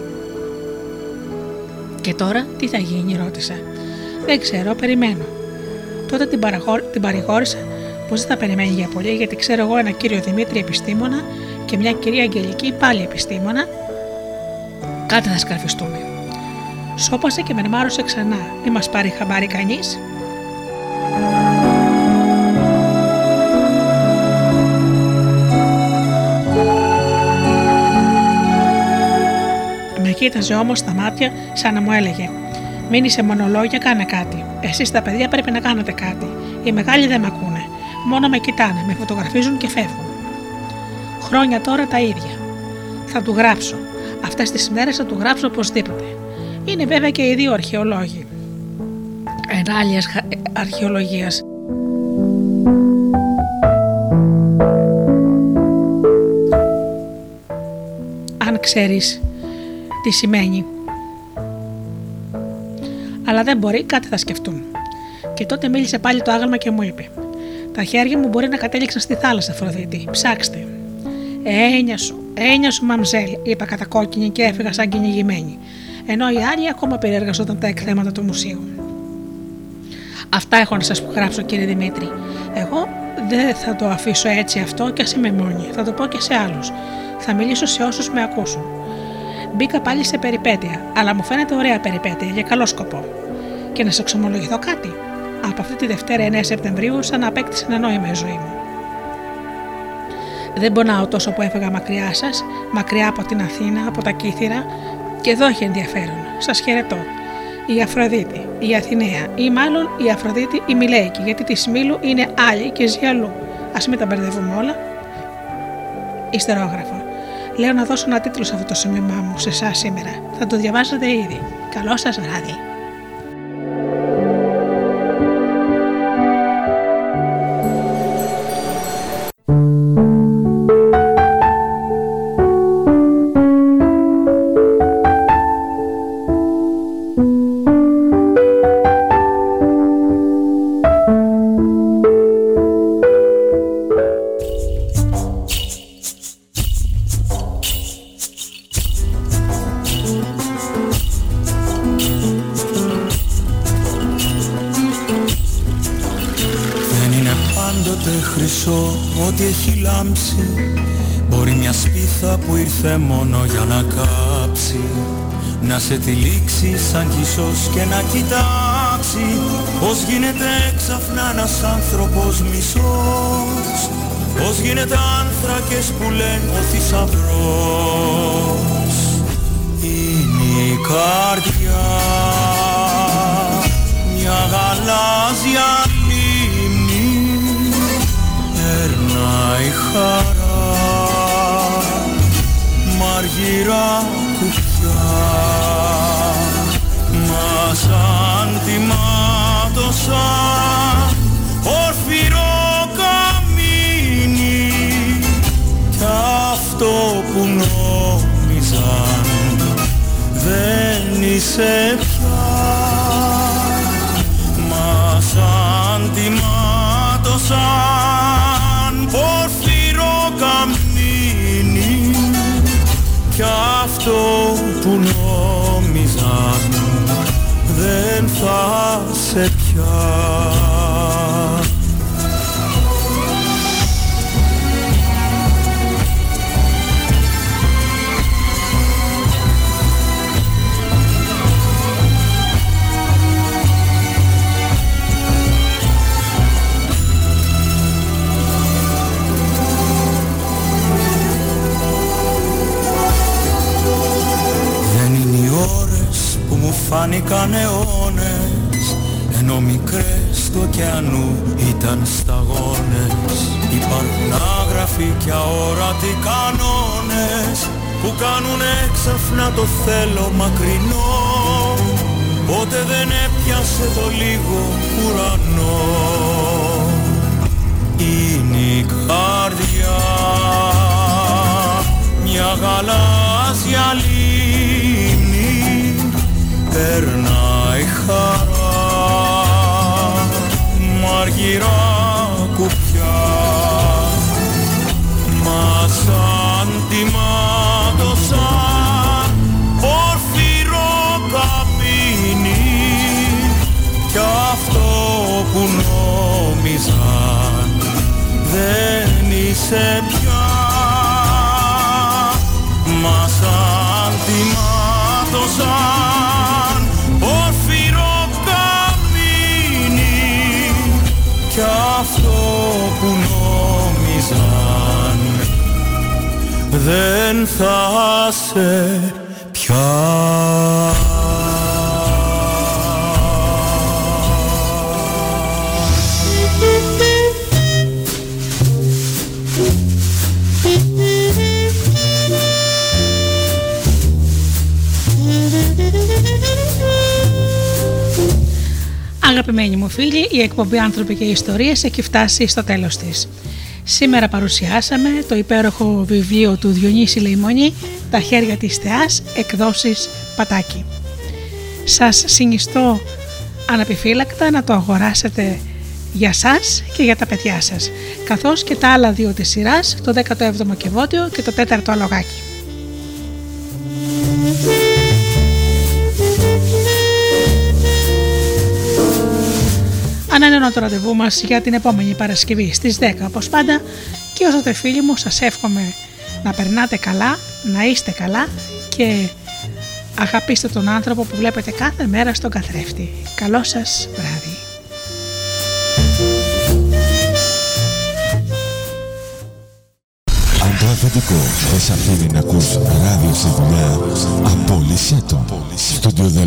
Και τώρα τι θα γίνει, ρώτησα. Δεν ξέρω, περιμένω. Τότε την, παραχω... την παρηγόρησα πως δεν θα περιμένει για πολύ, γιατί ξέρω εγώ ένα κύριο Δημήτρη επιστήμονα και μια κυρία Αγγελική πάλι επιστήμονα. Κάτι θα σκαρφιστούμε. Σώπασε και με μάρωσε ξανά. Μη μας πάρει χαμπάρι κανείς. Κοίταζε όμως στα μάτια σαν να μου έλεγε: Μην είσαι μονολόγια, κάνε κάτι. Εσείς τα παιδιά πρέπει να κάνετε κάτι. Οι μεγάλοι δεν με ακούνε. Μόνο με κοιτάνε, με φωτογραφίζουν και φεύγουν. Χρόνια τώρα τα ίδια. Θα του γράψω. Αυτές τις μέρες θα του γράψω οπωσδήποτε. Είναι βέβαια και οι δύο αρχαιολόγοι. Ενάλλειας αρχαιολογίας. Αν ξέρεις τι σημαίνει. Αλλά δεν μπορεί, κάτι θα σκεφτούν. Και τότε μίλησε πάλι το άγαλμα και μου είπε: Τα χέρια μου μπορεί να κατέληξαν στη θάλασσα, Αφροδίτη. Ψάξτε. Ένια σου, ένια σου, μαμζέλ, είπα κατακόκκινη και έφυγα σαν κυνηγημένη. Ενώ οι άλλοι ακόμα περιεργαζόταν τα εκθέματα του μουσείου. Αυτά έχω να σας γράψω, κύριε Δημήτρη. Εγώ δεν θα το αφήσω έτσι αυτό και α είμαι μόνη. Θα το πω και σε άλλους. Θα μιλήσω σε όσους με ακούσουν. Μπήκα πάλι σε περιπέτεια, αλλά μου φαίνεται ωραία περιπέτεια για καλό σκοπό. Και να σε εξομολογηθώ κάτι. Από αυτή τη Δευτέρα 9 Σεπτεμβρίου, σαν να απέκτησε ένα νόημα η ζωή μου. Δεν πονάω τόσο που έφεγα μακριά σας, μακριά από την Αθήνα, από τα Κύθυρα, και εδώ έχει ενδιαφέρον. Σας χαιρετώ. Η Αφροδίτη, η Αθηναία, ή μάλλον η Αφροδίτη η Μιλέικη, γιατί τη Μήλου είναι άλλη και ζει αλλού. Α μην τα μπερδεύουμε όλα. Ιστερόγραφο. Λέω να δώσω ένα τίτλο σε αυτό το σημείωμά μου σε εσάς σήμερα. Θα το διαβάσετε ήδη. Καλό σας βράδυ. Καρδιά. Μια γαλάζια λίμνη περνάει χαρά. Μαργυρά κουφιά. Μα σαν τιμάτωσα ορφυρό δεν είσαι πια μα σαν τιμάτωσαν πορφυρό καμίνι κι αυτό που νόμιζαν δεν θα σε πια φάνηκαν αιώνες Ενώ μικρές του ωκεανού ήταν σταγόνες. Υπάρχουν άγραφοι και αόρατοι κανόνες Που κάνουν έξαφνα το θέλω μακρινό. Ποτέ δεν έπιασε το λίγο ουρανό. Είναι η καρδιά μια γαλάζια λίμνη περνάει χαρά μ' κουπιά. Μας σαν τη μάτωσαν όρθυρο κι αυτό που νόμιζαν δεν είσαι πια. Μας σαν που νόμιζαν. Δεν θα σε πια Αγαπημένοι μου φίλοι, η εκπομπή «Άνθρωποι και Ιστορίες» έχει φτάσει στο τέλος της. Σήμερα παρουσιάσαμε το υπέροχο βιβλίο του Διονύση Λεϊμονή «Τα χέρια της θεάς» εκδόσεις Πατάκη. Σας συνιστώ αναπιφύλακτα να το αγοράσετε για σας και για τα παιδιά σας, καθώς και τα άλλα δύο της σειράς, το 17ο Κεβότιο και το 4ο Αλογάκι. Ανανεώνω το ραντεβού μας για την επόμενη Παρασκευή στις 10 όπως πάντα και όσο το φίλοι μου σας εύχομαι να περνάτε καλά, να είστε καλά και αγαπήστε τον άνθρωπο που βλέπετε κάθε μέρα στον καθρέφτη. Καλό σας βράδυ. Αν το αφεντικό δεν σε αφήνει να ακούς ράδιο στη δουλειά, απόλυσέ το. Studio